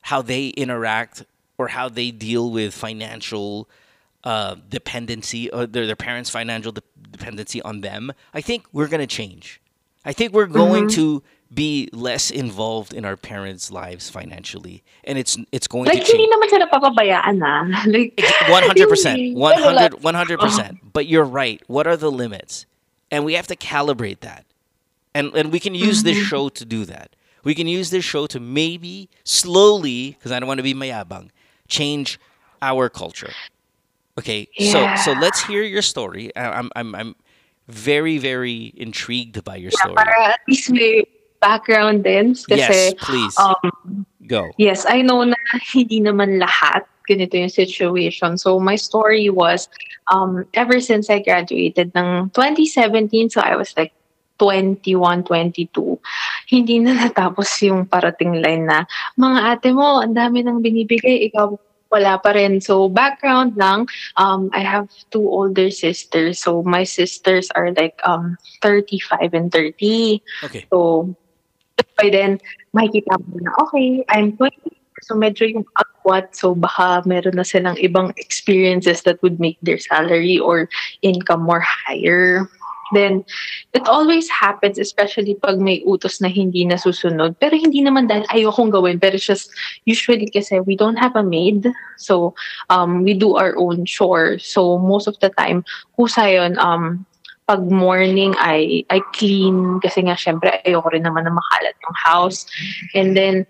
how they interact or how they deal with financial uh, dependency, or their, their parents' financial de- dependency on them, I think we're going to change. I think we're going Mhm. to be less involved in our parents' lives financially, and it's it's going Like, to change. hindi naman sila papabayaan na. Like, One hundred percent, hindi. one Wala. hundred, one hundred percent. But you're right. What are the limits? And we have to calibrate that. And and we can use this Mhm. show to do that. We can use this show to maybe slowly, because I don't want to be mayabang, change our culture. Okay, so so let's hear your story. I- I'm I'm I'm very, very intrigued by your Yeah, story. para at least may background din. Kasi, Yes, please. Um, Go. Yes, I know na hindi naman lahat ganito yung situation. So my story was um, ever since I graduated ng 2017, so I was like 21, 22, hindi na natapos yung parating line na, mga ate mo, ang dami nang binibigay, ikaw wala pa rin. So background lang, um, I have two older sisters. So my sisters are like um, 35 and 30. Okay. So by then, makikita mo na, okay, I'm 20. So medyo yung akwat, so baka meron na silang ibang experiences that would make their salary or income more higher. Then, it always happens, especially pag may utos na hindi nasusunod. Pero hindi naman dahil ayokong gawin. Pero it's just, usually kasi we don't have a maid. So, um, we do our own chores. So, most of the time, kusa yun, um, pag morning I I clean kasi nga syempre ayoko rin naman na makalat yung house. And then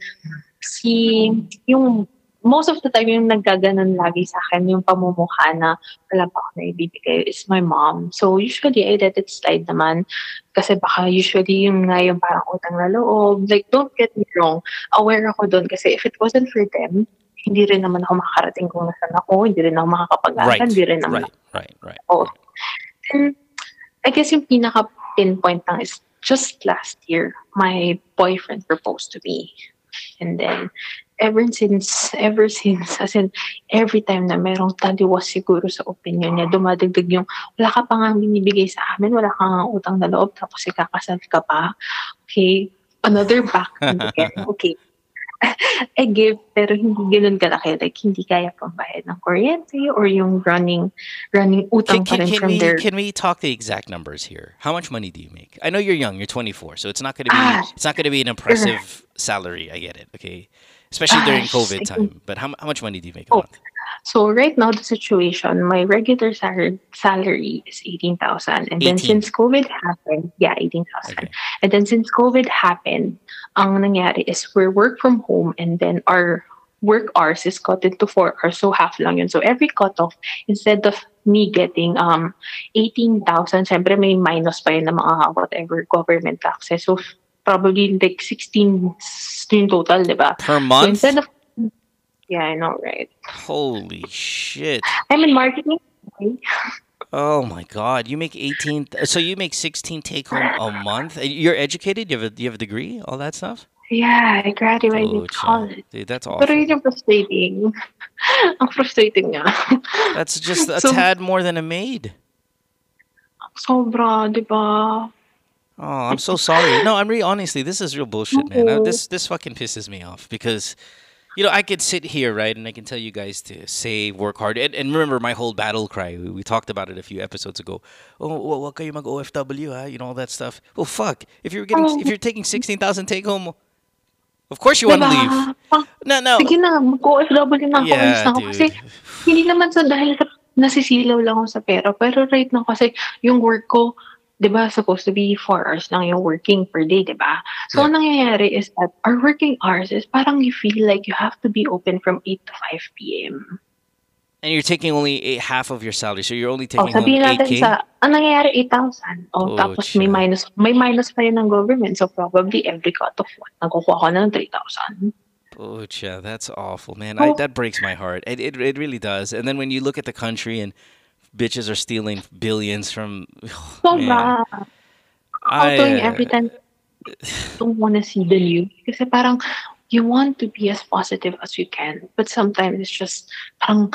si yung most of the time yung naggaganon lagi sa akin yung pamumukha na wala pa ako na ibibigay is my mom. So usually I let it slide naman kasi baka usually yung nga yung parang utang na loob. Like don't get me wrong, aware ako doon kasi if it wasn't for them, hindi rin naman ako makakarating kung nasan ako, hindi rin ako makakapag-aral, Right. hindi rin naman Right. Right. Right. ako. And I guess yung pinaka pinpoint lang is just last year, my boyfriend proposed to me. And then, ever since, ever since, as in, every time na merong taliwas siguro sa opinion niya, dumadagdag yung, wala ka pa nga binibigay sa amin, wala ka nga utang na loob, tapos ikakasal ka pa. Okay, another back. again. Okay, I give, pero hindi ganun kalaki. Like, hindi kaya pambayad ng kuryente or yung running, running Can, utang can, rin can from we their can we talk the exact numbers here? How much money do you make? I know you're young. You're 24, so it's not to be Ah, it's not going to be an impressive salary. I get it. Okay, especially during Ah, COVID time. But how, how much money do you make a Oh, month? So right now the situation, my regular sal- salary is eighteen thousand, and then since COVID happened, yeah, eighteen thousand, and then since COVID happened, ang nangyari is we're work from home, and then our work hours is cut into four hours, so half lang yun. So every cutoff, instead of me getting um eighteen thousand, syempre may minus pa yun na mga whatever government taxes, so probably like sixteen yung total, di ba? Per So month? instead of yeah, I know, right? Holy shit! I'm in marketing. Oh my god, you make 18. So you make 16 take home a month. You're educated. You have a you have a degree. All that stuff. Yeah, I graduated Pucha. college. Dude, that's Pero awful. yun frustrating. Ang frustrating niya. That's just a So- tad more than a maid. Sobra, di ba? Oh, I'm so sorry. No, I'm really honestly, this is real bullshit, man. Oo. This this fucking pisses me off because you know, I could sit here, right, and I can tell you guys to save, work hard. And, and remember my whole battle cry. We, we talked about it a few episodes ago. Oh, wa- wag kayo mag OFW, ha? You know all that stuff. Well, fuck. If you're getting if you're taking 16,000 take home, of course you want to leave. No, no. Sige na, mag-OFW na ako. Yeah, na. Kasi hindi naman sa dahil nasisilaw lang ako sa pera. Pero right now kasi yung work ko, di ba, supposed to be 4 hours lang yung working per day, di ba? So, ang nangyayari is that our working hours is parang you feel like you have to be open from 8 to 5 p.m. And you're taking only eight, half of your salary, so you're only Oh, taking oh, sabihin natin 8k. sa, ang nangyayari 8,000. Oh, Oh, tapos may minus, may minus pa yun ng government. So, probably every cut of what, nagkukuha ko ng 3,000. Pucha, that's awful, man. I, Oh. that breaks my heart. It, it it really does. And then when you look at the country and bitches are stealing billions from, Sobra. man, Ako I, uh, every time don't want to see the news. Kasi parang you want to be as positive as you can. But sometimes it's just parang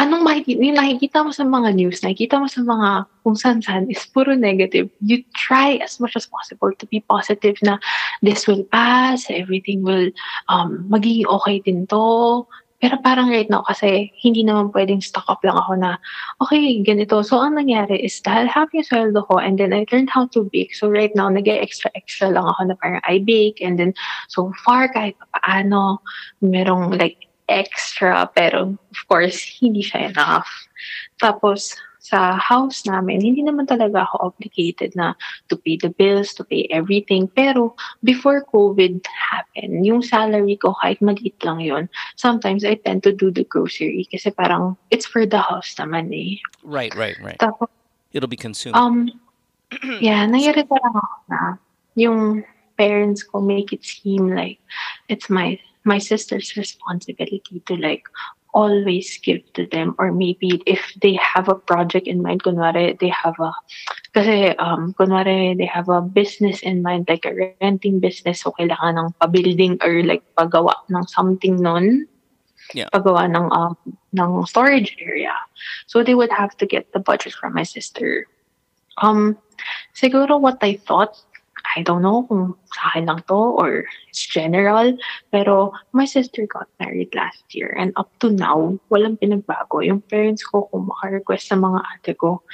anong makikita, yung nakikita mo sa mga news, nakikita mo sa mga kung saan-saan is puro negative. You try as much as possible to be positive na this will pass, everything will um, magiging okay din to. Pero parang right now, kasi hindi naman pwedeng stock up lang ako na, okay, ganito. So, ang nangyari is dahil happy yung sweldo ko and then I learned how to bake. So, right now, nag extra extra lang ako na parang I bake and then so far, kahit pa paano, merong like extra, pero of course, hindi siya enough. Tapos, sa house namin, hindi naman talaga ako obligated na to pay the bills, to pay everything. Pero, before COVID happened, yung salary ko, kahit maliit lang yon sometimes I tend to do the grocery kasi parang it's for the house naman eh. right, right, right. Tapos, It'll be consumed. um, yeah, naiirita lang ako na yung parents ko make it seem like it's my my sister's responsibility to like always give to them or maybe if they have a project in mind kunwari they have a kasi um kunwari they have a business in mind like a renting business so kailangan ng pa-building or like pagawa ng something nun. Yeah. pagawa ng um ng storage area. So they would have to get the budget from my sister. Um siguro what I thought I don't know kung sa akin lang to or it's general, pero my sister got married last year and up to now, walang pinagbago. Yung parents ko kung maka-request sa mga ate ko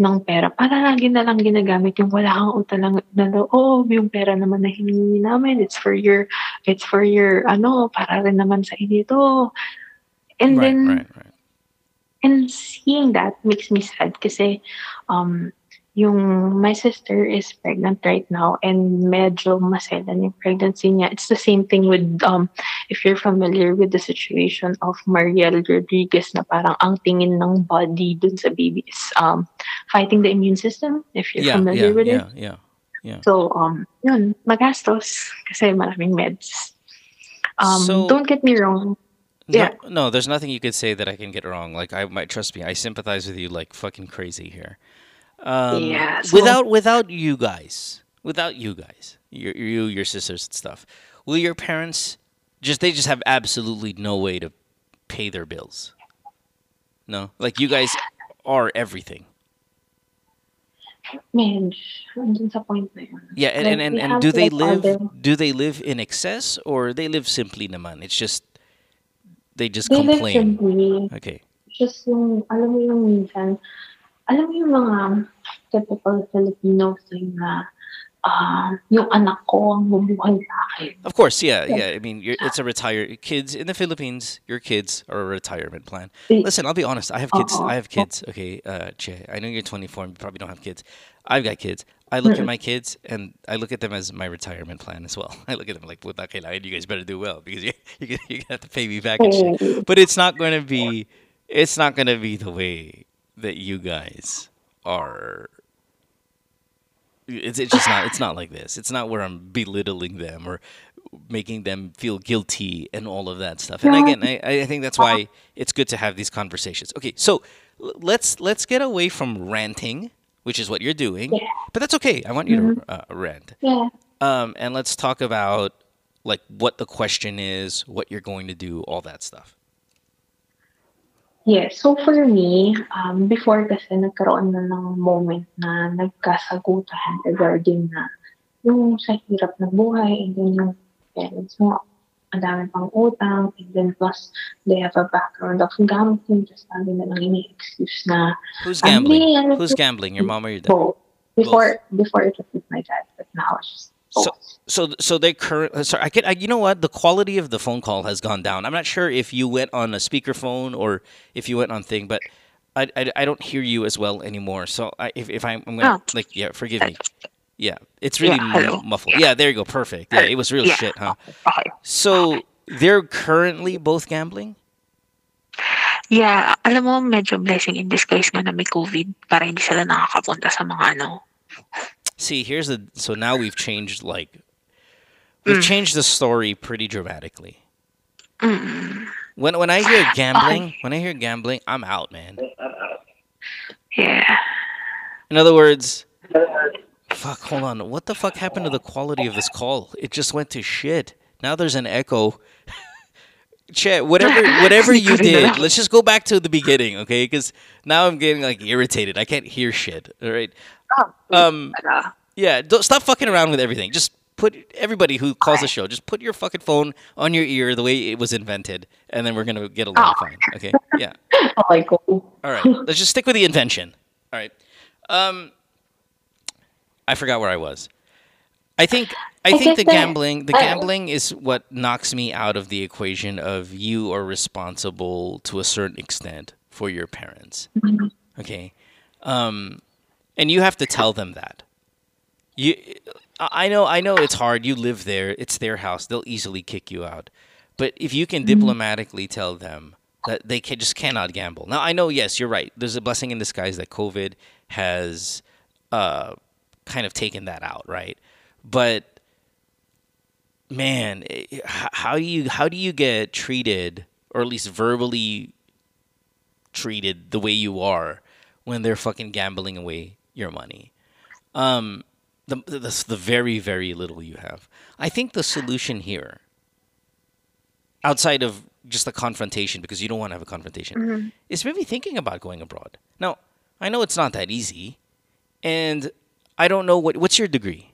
ng pera, para lagi na lang ginagamit yung wala kang utang na loob, oh, yung pera naman na hiningi namin, it's for your, it's for your, ano, para rin naman sa inyo to. And right, then, right, right. and seeing that makes me sad kasi um yung my sister is pregnant right now and medyo maselan yung pregnancy niya. It's the same thing with um if you're familiar with the situation of Mariel Rodriguez na parang ang tingin ng body dun sa baby is um fighting the immune system if you're Yeah, familiar yeah, with yeah, it. yeah, yeah. Yeah. So um yun, magastos kasi maraming meds. Um So- don't get me wrong. Yeah. No, no, there's nothing you could say that I can get wrong. Like I might trust me, I sympathize with you like fucking crazy here. Um, Yeah, so- without without you guys, without you guys, your you your sisters and stuff, will your parents just they just have absolutely no way to pay their bills? No, like you guys are everything. Medj, andun sa point na. Yeah, and Like, and, and, and do they live do they live in excess or they live simply naman? It's just they just They live complain. simply. Okay. Just yung, alam mo yung minsan, alam mo yung mga typical Filipino thing na ah, yung anak ko ang bumuhay sa akin. Of course, yeah, Yeah. I mean, you're, it's a retire kids in the Philippines. Your kids are a retirement plan. Listen, I'll be honest. I have kids. Uh-uh. I have kids. Okay, uh, Che, I know you're 24 and you probably don't have kids. I've got kids. I look at my kids and I look at them as my retirement plan as well. I look at them like, "Puta, kailangan you guys better do well because you you you have to pay me back and shit." But it's not going to be, it's not going to be the way that you guys are it's, it's just not it's not like this. It's not where i'm belittling them or making them feel guilty and all of that stuff. And again i, I think that's why it's good to have these conversations. Okay so let's let's get away from ranting which is what you're doing but that's okay. I want you to uh, rant. Yeah. um, and let's talk about like what the question is what you're going to do all that stuff Yes. So for me, um, before kasi nagkaroon na ng moment na nagkasagutan regarding na yung sa hirap ng buhay and then yung parents mo, ang dami pang utang and then plus they have a background of gambling just lagi na lang ini-excuse na who's "Ah, gambling ano who's to." gambling your mom or your dad Both. Before, before it was with my dad, but now it's just So, so, so they current. uh, Sorry, I can. I, you know what? The quality of the phone call has gone down. I'm not sure if you went on a speakerphone or if you went on thing, but I, I, I don't hear you as well anymore. So, I, if, if I'm, I'm gonna Oh. like, yeah, forgive me. Yeah, it's really Yeah, muffled. Yeah, there you go. Perfect. Yeah, it was real Yeah. shit, huh? So they're currently both gambling. Yeah, alam mo, medyo blessing in disguise nga na may COVID para hindi sila nakakapunta sa mga ano. See, here's the. So now we've changed like, we've Mm. changed the story pretty dramatically. Mm. When when I hear gambling, when I hear gambling, I'm out, man. Yeah. In other words, fuck, hold on. What the fuck happened to the quality of this call? It just went to shit. Now there's an echo. Che, whatever whatever you did, let's just go back to the beginning, okay? Because now I'm getting like irritated. I can't hear shit. All right. Um. Yeah. Don't stop fucking around with everything. Just put everybody who calls the show. Just put your fucking phone on your ear the way it was invented, and then we're gonna get along fine. Okay. Yeah. Oh my god. All right. Let's just stick with the invention. All right. Um, I forgot where I was. I think I I think the gambling the gambling is what knocks me out of the equation of you are responsible to a certain extent for your parents. Okay. Um, and you have to tell them that. You I know I know it's hard. You live there. It's their house. They'll easily kick you out. But if you can diplomatically tell them that they can, just cannot gamble. Now I know yes, you're right. There's a blessing in disguise that COVID has uh, kind of taken that out, right? But man, eh, how do you how do you get treated or at least verbally treated the way you are when they're fucking gambling away your money? Um, the, the the very very little you have. I think the solution here, outside of just a confrontation, because you don't want to have a confrontation, Mhm. is maybe thinking about going abroad. Now, I know it's not that easy, and I don't know what what's your degree.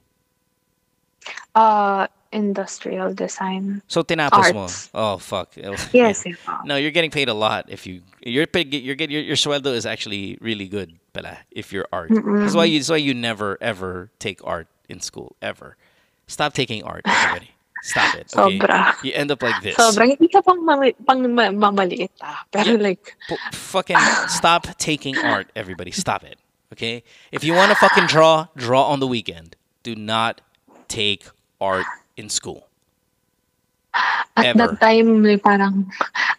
Uh, industrial design. So tinapos mo. Oh fuck. Yes, No, you're getting paid a lot if you you're paid, you're get your your sweldo is actually really good pala if you're art. That's why you that's why you never ever take art in school ever. Stop taking art, everybody. Stop it. Okay? Sobra. You end up like this. Sobrang hindi ka pang, mami, pang ma- mamaliit ah. Pero like, Fucking stop taking art, everybody. Stop it. Okay? If you want to fucking draw, draw on the weekend. Do not take art in school. at Ever. that time, parang,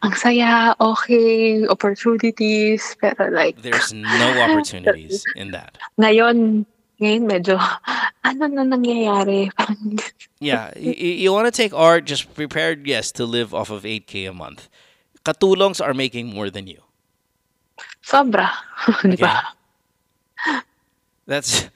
ang saya, okay, opportunities, pero like, There's no opportunities in that. ngayon, ngayon medyo, ano na nangyayari? Yeah, you, you want to take art, just prepared, yes, to live off of 8K a month. Katulongs are making more than you. sobra. Di ba? That's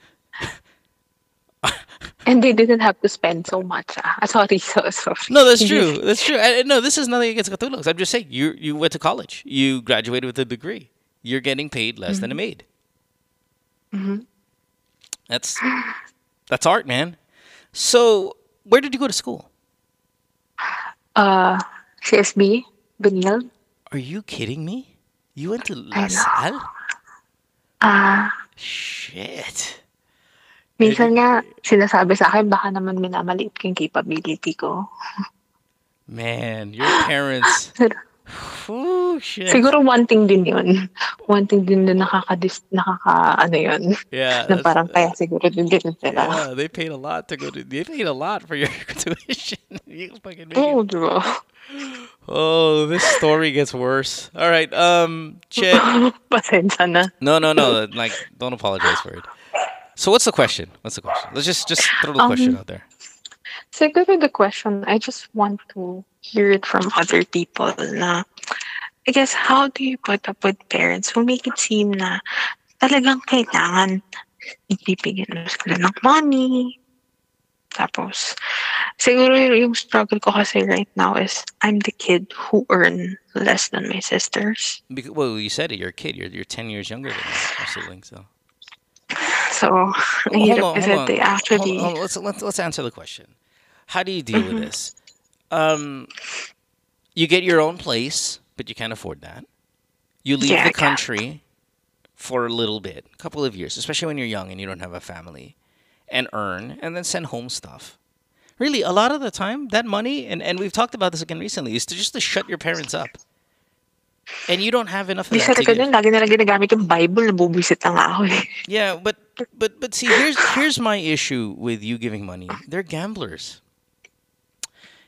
And they didn't have to spend so much. Ah, Sorry, so, sorry. no, that's true. That's true. And no, this is nothing against Katulongs. I'm just saying you you went to college, you graduated with a degree, you're getting paid less than a maid. Mhm. That's that's art, man. So where did you go to school? Uh, CSB, Benilde. Are you kidding me? You went to La Salle? Ah, Shit. Minsan nga, sinasabi sa akin, baka naman minamaliit ko yung capability ko. Man, your parents. Ooh, shit. Siguro one thing din yun. One thing din na nakaka-dis, nakaka, ano yun. Yeah, na parang kaya siguro din ganun sila. Yeah, they paid a lot to go to. They paid a lot for your tuition. you fucking Oo, it- Oh, this story gets worse. All right, um, Che. Pasensya na. No, no, no. Like, don't apologize for it. So, what's the question? What's the question? Let's just just throw the question Um, out there. Siguro the question, I just want to hear it from other people na, I guess, how do you put up with parents who make it seem na talagang kailangan ibibigyan mo sila ng money. Tapos, siguro yung struggle ko kasi right now is I'm the kid who earn less than my sisters. Because, well, you said it. You're a kid. You're you're ten years younger than your siblings. So, So, Hold hirap on, kasi hold on. they actually... Hold on, Let's, let's let's answer the question. How do you deal with Mhm. this? Um, you get your own place, but you can't afford that. You leave Yeah, the country for a little bit, a couple of years, especially when you're young and you don't have a family, and earn, and then send home stuff. Really, a lot of the time, that money, and, and we've talked about this again recently, is to just to shut your parents up. And you don't have enough of Di that sa to give. ganun, lagi na ginagamit yung Bible, nabubisit na nga ako eh. Yeah, but but but see, here's here's my issue with you giving money. They're gamblers.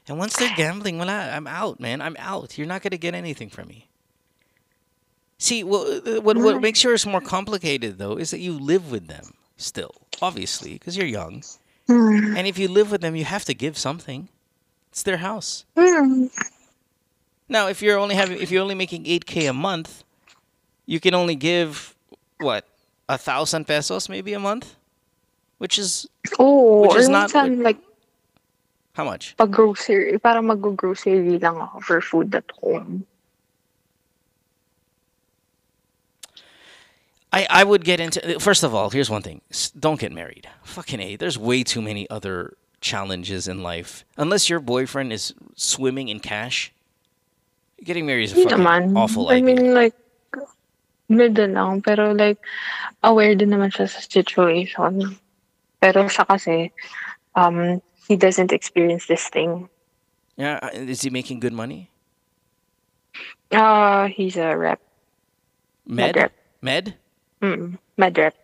And once they're gambling, well, I, I'm out, man. I'm out. You're not gonna get anything from me. See, well, what what makes yours more complicated though is that you live with them still, obviously, because you're young. Hmm. And if you live with them, you have to give something. It's their house. Hmm. Now, if you're only having, if you're only making eight k a month, you can only give what a thousand pesos maybe a month, which is oh, which is not minsan, like, how much? pag grocery, parang mag-grocery lang ako for food at home. I, I would get into first of all. Here's one thing: don't get married. Fucking a. There's way too many other challenges in life. Unless your boyfriend is swimming in cash, getting married is a fucking naman. awful I mean, like, middle lang. Pero like, aware din naman siya sa situation. Pero siya kasi, um, he doesn't experience this thing. yeah, uh, is he making good money? Uh, he's a rep. Med, Med rep. med. Mm, med rep.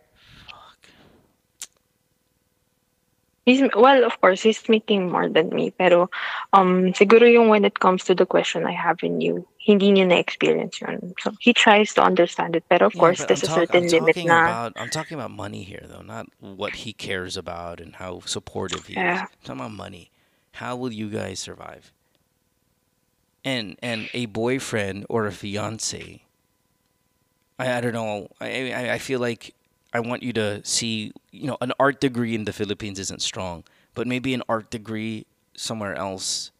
He's, well, of course, he's making more than me. Pero, um, siguro yung when it comes to the question I have in you, hindi niya na-experience yun. So, he tries to understand it. Pero, of Yeah, course, there's I'm a talk- certain I'm limit na. about I'm talking about money here though, not what he cares about and how supportive he is. Yeah. I'm talking about money. How will you guys survive? And and a boyfriend or a fiance. I, I don't know. I, I I feel like I want you to see, you know, an art degree in the Philippines isn't strong, but maybe an art degree somewhere else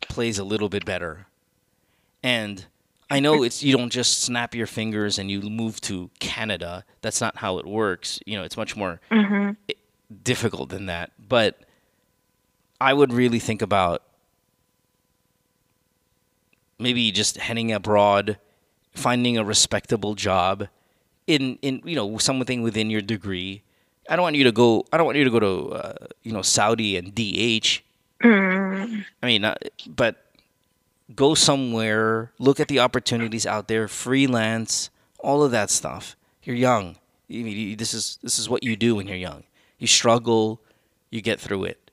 plays a little bit better. And I know it's you don't just snap your fingers and you move to Canada. That's not how it works. You know, it's much more Mm-hmm. difficult than that. But I would really think about maybe just heading abroad, finding a respectable job in in you know something within your degree. I don't want you to go. I don't want you to go to uh, you know Saudi and DH. Mm. I mean, uh, but go somewhere, look at the opportunities out there, freelance, all of that stuff. You're young. You, you, this is this is what you do when you're young. You struggle, you get through it,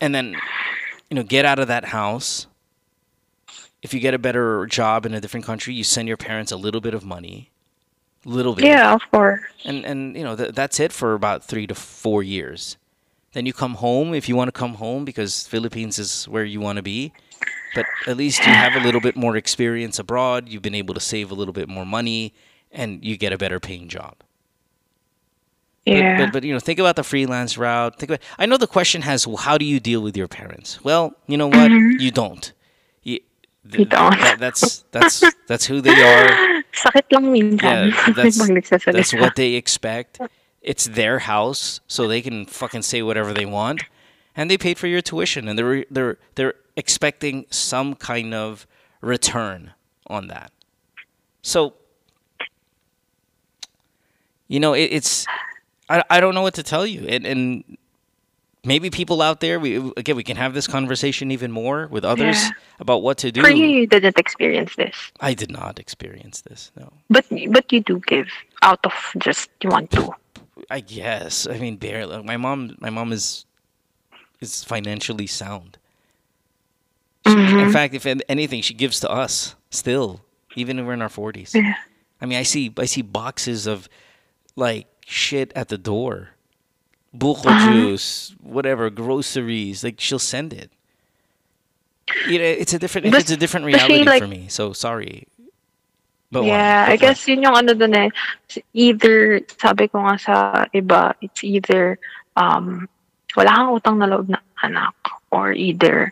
and then you know get out of that house. If you get a better job in a different country, you send your parents a little bit of money, little bit. Yeah, of course. And and you know th- that's it for about three to four years. Then you come home if you want to come home because Philippines is where you want to be. But at least you have a little bit more experience abroad. You've been able to save a little bit more money, and you get a better paying job. But- Yeah. But, but, you know, think about the freelance route. Think about. I know the question has, well, how do you deal with your parents? Well, you know what? Mhm. You don't. You, You don't. that- that's that's that's who they are. Sakit lang minsan. Yeah, that's that's what they expect. It's their house, so they can fucking say whatever they want, and they paid for your tuition, and they're they're they're expecting some kind of return on that. So, you know, it, it's I I don't know what to tell you, and and maybe people out there, we again we can have this conversation even more with others Yeah. about what to do. For you, you didn't experience this. I did not experience this. No. But but you do give out of just you want to. I guess. I mean, barely. My mom, my mom is is financially sound. She- In Mhm. fact, if anything, she gives to us still, even if we're in our forties. Yeah. I mean, I see, I see boxes of like shit at the door, buko Uh-huh. juice, whatever, groceries. Like she'll send it. You know, it's a different, But- it's a different but she, reality like- for me. So sorry. But yeah, I guess yun yung ano dun eh. Either, sabi ko nga sa iba, it's either um, wala kang utang na loob na anak or either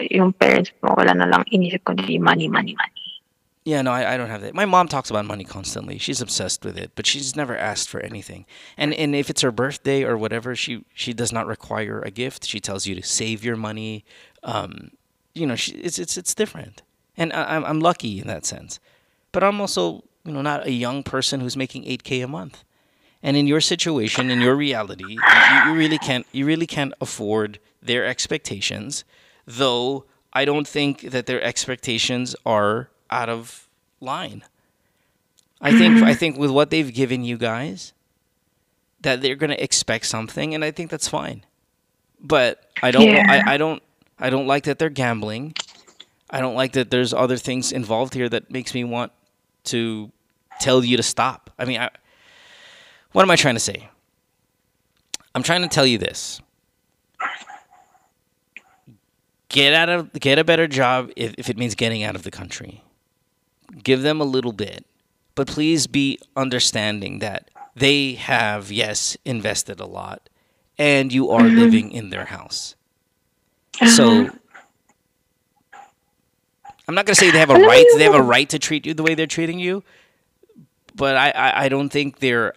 yung parents mo wala na lang inisip kundi money, money, money. Yeah, no, I, I don't have that. My mom talks about money constantly. She's obsessed with it, but she's never asked for anything. And and if it's her birthday or whatever, she she does not require a gift. She tells you to save your money. Um, you know, she, it's it's it's different. And I, I'm I'm lucky in that sense. But I'm also you know not a young person who's making eight k a month. And in your situation, in your reality, you, you really can't you really can't afford their expectations. Though I don't think that their expectations are out of line. I think I think with what they've given you guys, that they're gonna expect something, and I think that's fine. But I don't Yeah. I, I don't I don't like that they're gambling. I don't like that there's other things involved here that makes me want to tell you to stop. I mean, I, what am I trying to say? I'm trying to tell you this. Get out of get a better job if, if it means getting out of the country. Give them a little bit. But please be understanding that they have, yes, invested a lot and you are Mhm. living in their house. So I'm not gonna say they have a right. They have a right to treat you the way they're treating you, but I, I, I don't think they're.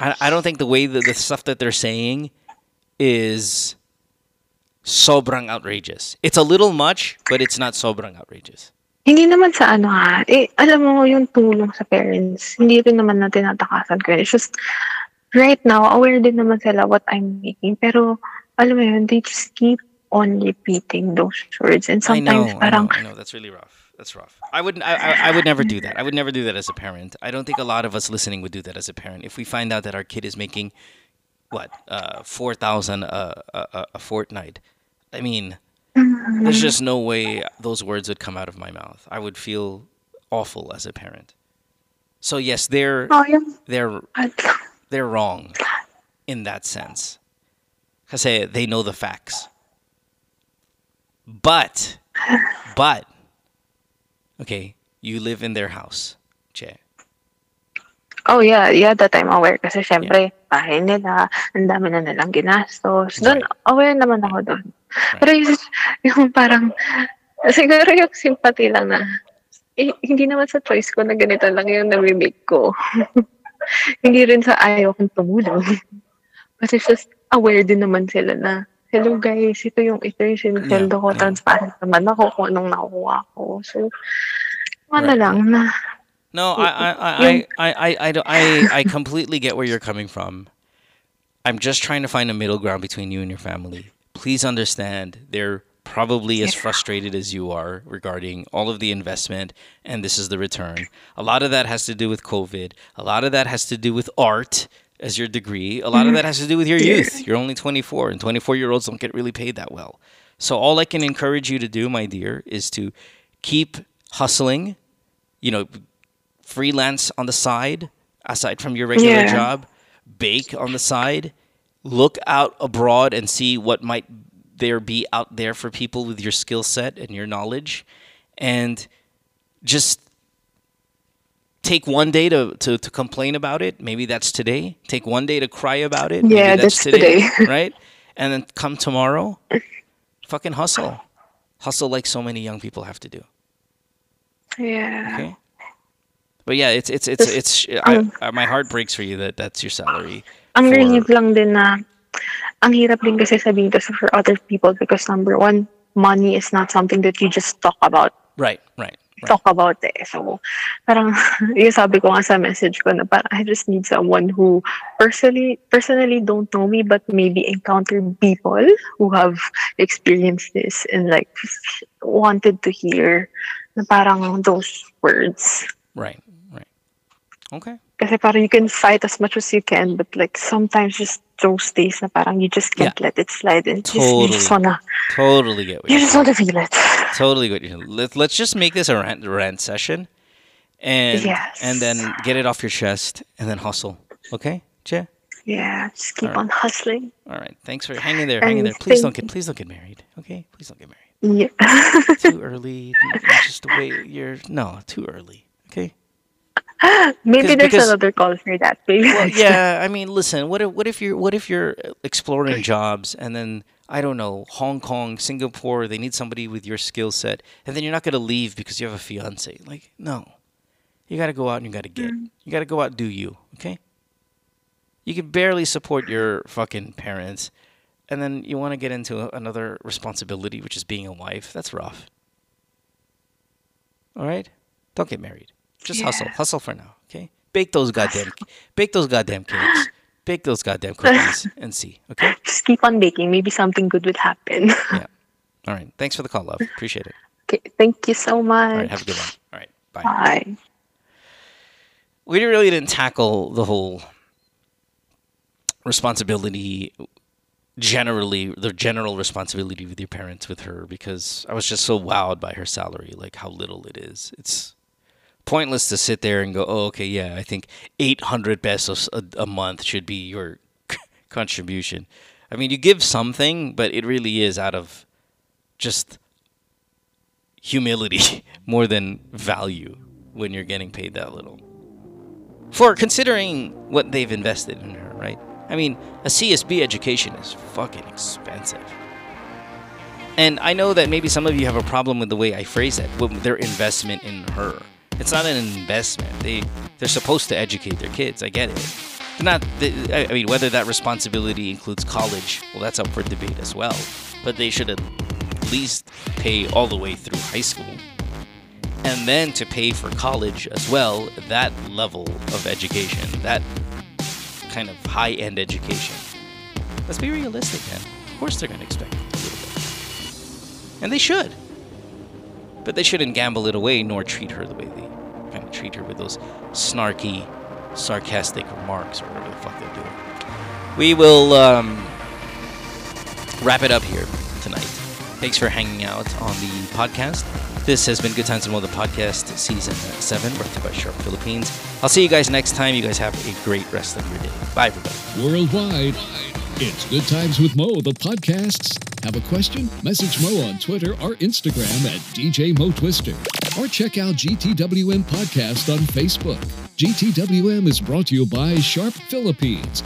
I, I don't think the way that the stuff that they're saying is sobrang outrageous. It's a little much, but it's not sobrang outrageous. Hindi naman sa ano ha, eh, alam mo yung tulong sa parents, hindi rin naman na tinatakasan ko. It's just, right now, aware din naman sila what I'm making. Pero, alam mo yun, they just keep on repeating those words. And I know, sometimes I parang, know, I know. That's really rough. That's rough. I wouldn't. I, I, I would never do that. I would never do that as a parent. I don't think a lot of us listening would do that as a parent. If we find out that our kid is making what uh, four thousand a, a a fortnight. I mean, there's mm-hmm. just no way those words would come out of my mouth. I would feel awful as a parent. So yes, they're Oh, they're they're wrong in that sense. Kasi they know the facts. But but okay, you live in their house. Che. Oh yeah, yeah, that I'm aware. Kasi syempre, bahay nila, ang dami na nilang ginastos. Doon, aware naman ako doon. Pero yung, yung parang, siguro yung sympathy lang na, eh, hindi naman sa choice ko na ganito lang yung nami-make ko. hindi rin sa ayaw kong tumulong. Kasi just aware din naman sila na, hello guys, ito yung ito yung sinusweldo ko, transparent naman ako kung anong nakukuha ko. So, ano lang na, No, I I I I I I, I I completely get where you're coming from. I'm just trying to find a middle ground between you and your family. Please understand they're probably as frustrated as you are regarding all of the investment and this is the return. A lot of that has to do with COVID. A lot of that has to do with art as your degree. A lot of mm-hmm. that has to do with your youth. You're only 24 and 24 year olds don't get really paid that well. So all I can encourage you to do, my dear, is to keep hustling, you know, freelance on the side aside from your regular Yeah. job, bake on the side, look out abroad and see what might there be out there for people with your skill set and your knowledge and just take one day to, to, to complain about it. Maybe that's today. Take one day to cry about it. Maybe Yeah, that's, that's today, today. right? And then come tomorrow, fucking hustle. Hustle like so many young people have to do. yeah. Okay. But yeah, it's it's it's it's. I, I, my heart breaks for you that that's your salary. Ang for- relief lang din na, ang hirap din kasi sabihin to for other people because number one, money is not something that you just talk about. Right, right. Talk about eh. So, parang, yung sabi ko nga sa message ko na parang I just need someone who personally, personally don't know me but maybe encountered people who have experienced this and like wanted to hear na parang those words. Right, right. Okay. Kasi parang you can fight as much as you can, but like sometimes just those days na parang you just can't let it slide and just, you Totally. just wanna, Totally get what you just wanna feel it. Totally you're Let, let's just make this a rant, rant session, and Yes. and then get it off your chest, and then hustle. Okay, Che. Yeah, just keep right. on hustling. All right. Thanks for hanging there. Hanging there. Please don't get. Please don't get married. Okay. Please don't get married. Yeah. Too early. Just wait. you're. No, too early. Okay. Maybe there's because- another call for that. Maybe Well, yeah. I mean, listen. What if what if you're what if you're uh, exploring jobs and then I don't know Hong Kong, Singapore. They need somebody with your skill set, and then you're not gonna leave because you have a fiance. Like no, you got to go out and you got to get. Mm. You got to go out and do you. Okay. You can barely support your fucking parents, and then you want to get into another responsibility, which is being a wife. That's rough. All right, don't get married. Just hustle, hustle for now. Okay, bake those goddamn, bake those goddamn cakes, bake those goddamn cookies, and see. Okay. Just keep on baking. Maybe something good would happen. Yeah. All right. Thanks for the call, love. Appreciate it. okay, thank you so much. All right. Have a good one. All right. Bye. Bye. we really didn't tackle the whole responsibility generally the general responsibility with your parents with her because I was just so wowed by her salary like how little it is it's pointless to sit there and go oh okay yeah I think 800 pesos a, a month should be your contribution I mean you give something but it really is out of just humility more than value when you're getting paid that little for considering what they've invested in her, right? I mean, a CSB education is fucking expensive. And I know that maybe some of you have a problem with the way I phrase that, with their investment in her. It's not an investment. They they're supposed to educate their kids. I get it. They're not. They, I mean, whether that responsibility includes college, well, that's up for debate as well. But they should at least pay all the way through high school and then to pay for college as well, that level of education, that kind of high end education. Let's be realistic, man. Of course, they're going to expect a little bit. And they should. But they shouldn't gamble it away nor treat her the way they treat her with those snarky, sarcastic remarks or whatever the fuck they're doing. we will um, wrap it up here tonight. Thanks for hanging out on the podcast. This has been Good Times and More, the podcast, season seven, brought to you by Sharp Philippines. I'll see you guys next time. You guys have a great rest of your day. Bye, everybody. Worldwide, it's Good Times with Mo, the podcasts. Have a question? Message Mo on Twitter or Instagram at DJ Mo Twister. Or check out GTWM Podcast on Facebook. GTWM is brought to you by Sharp Philippines.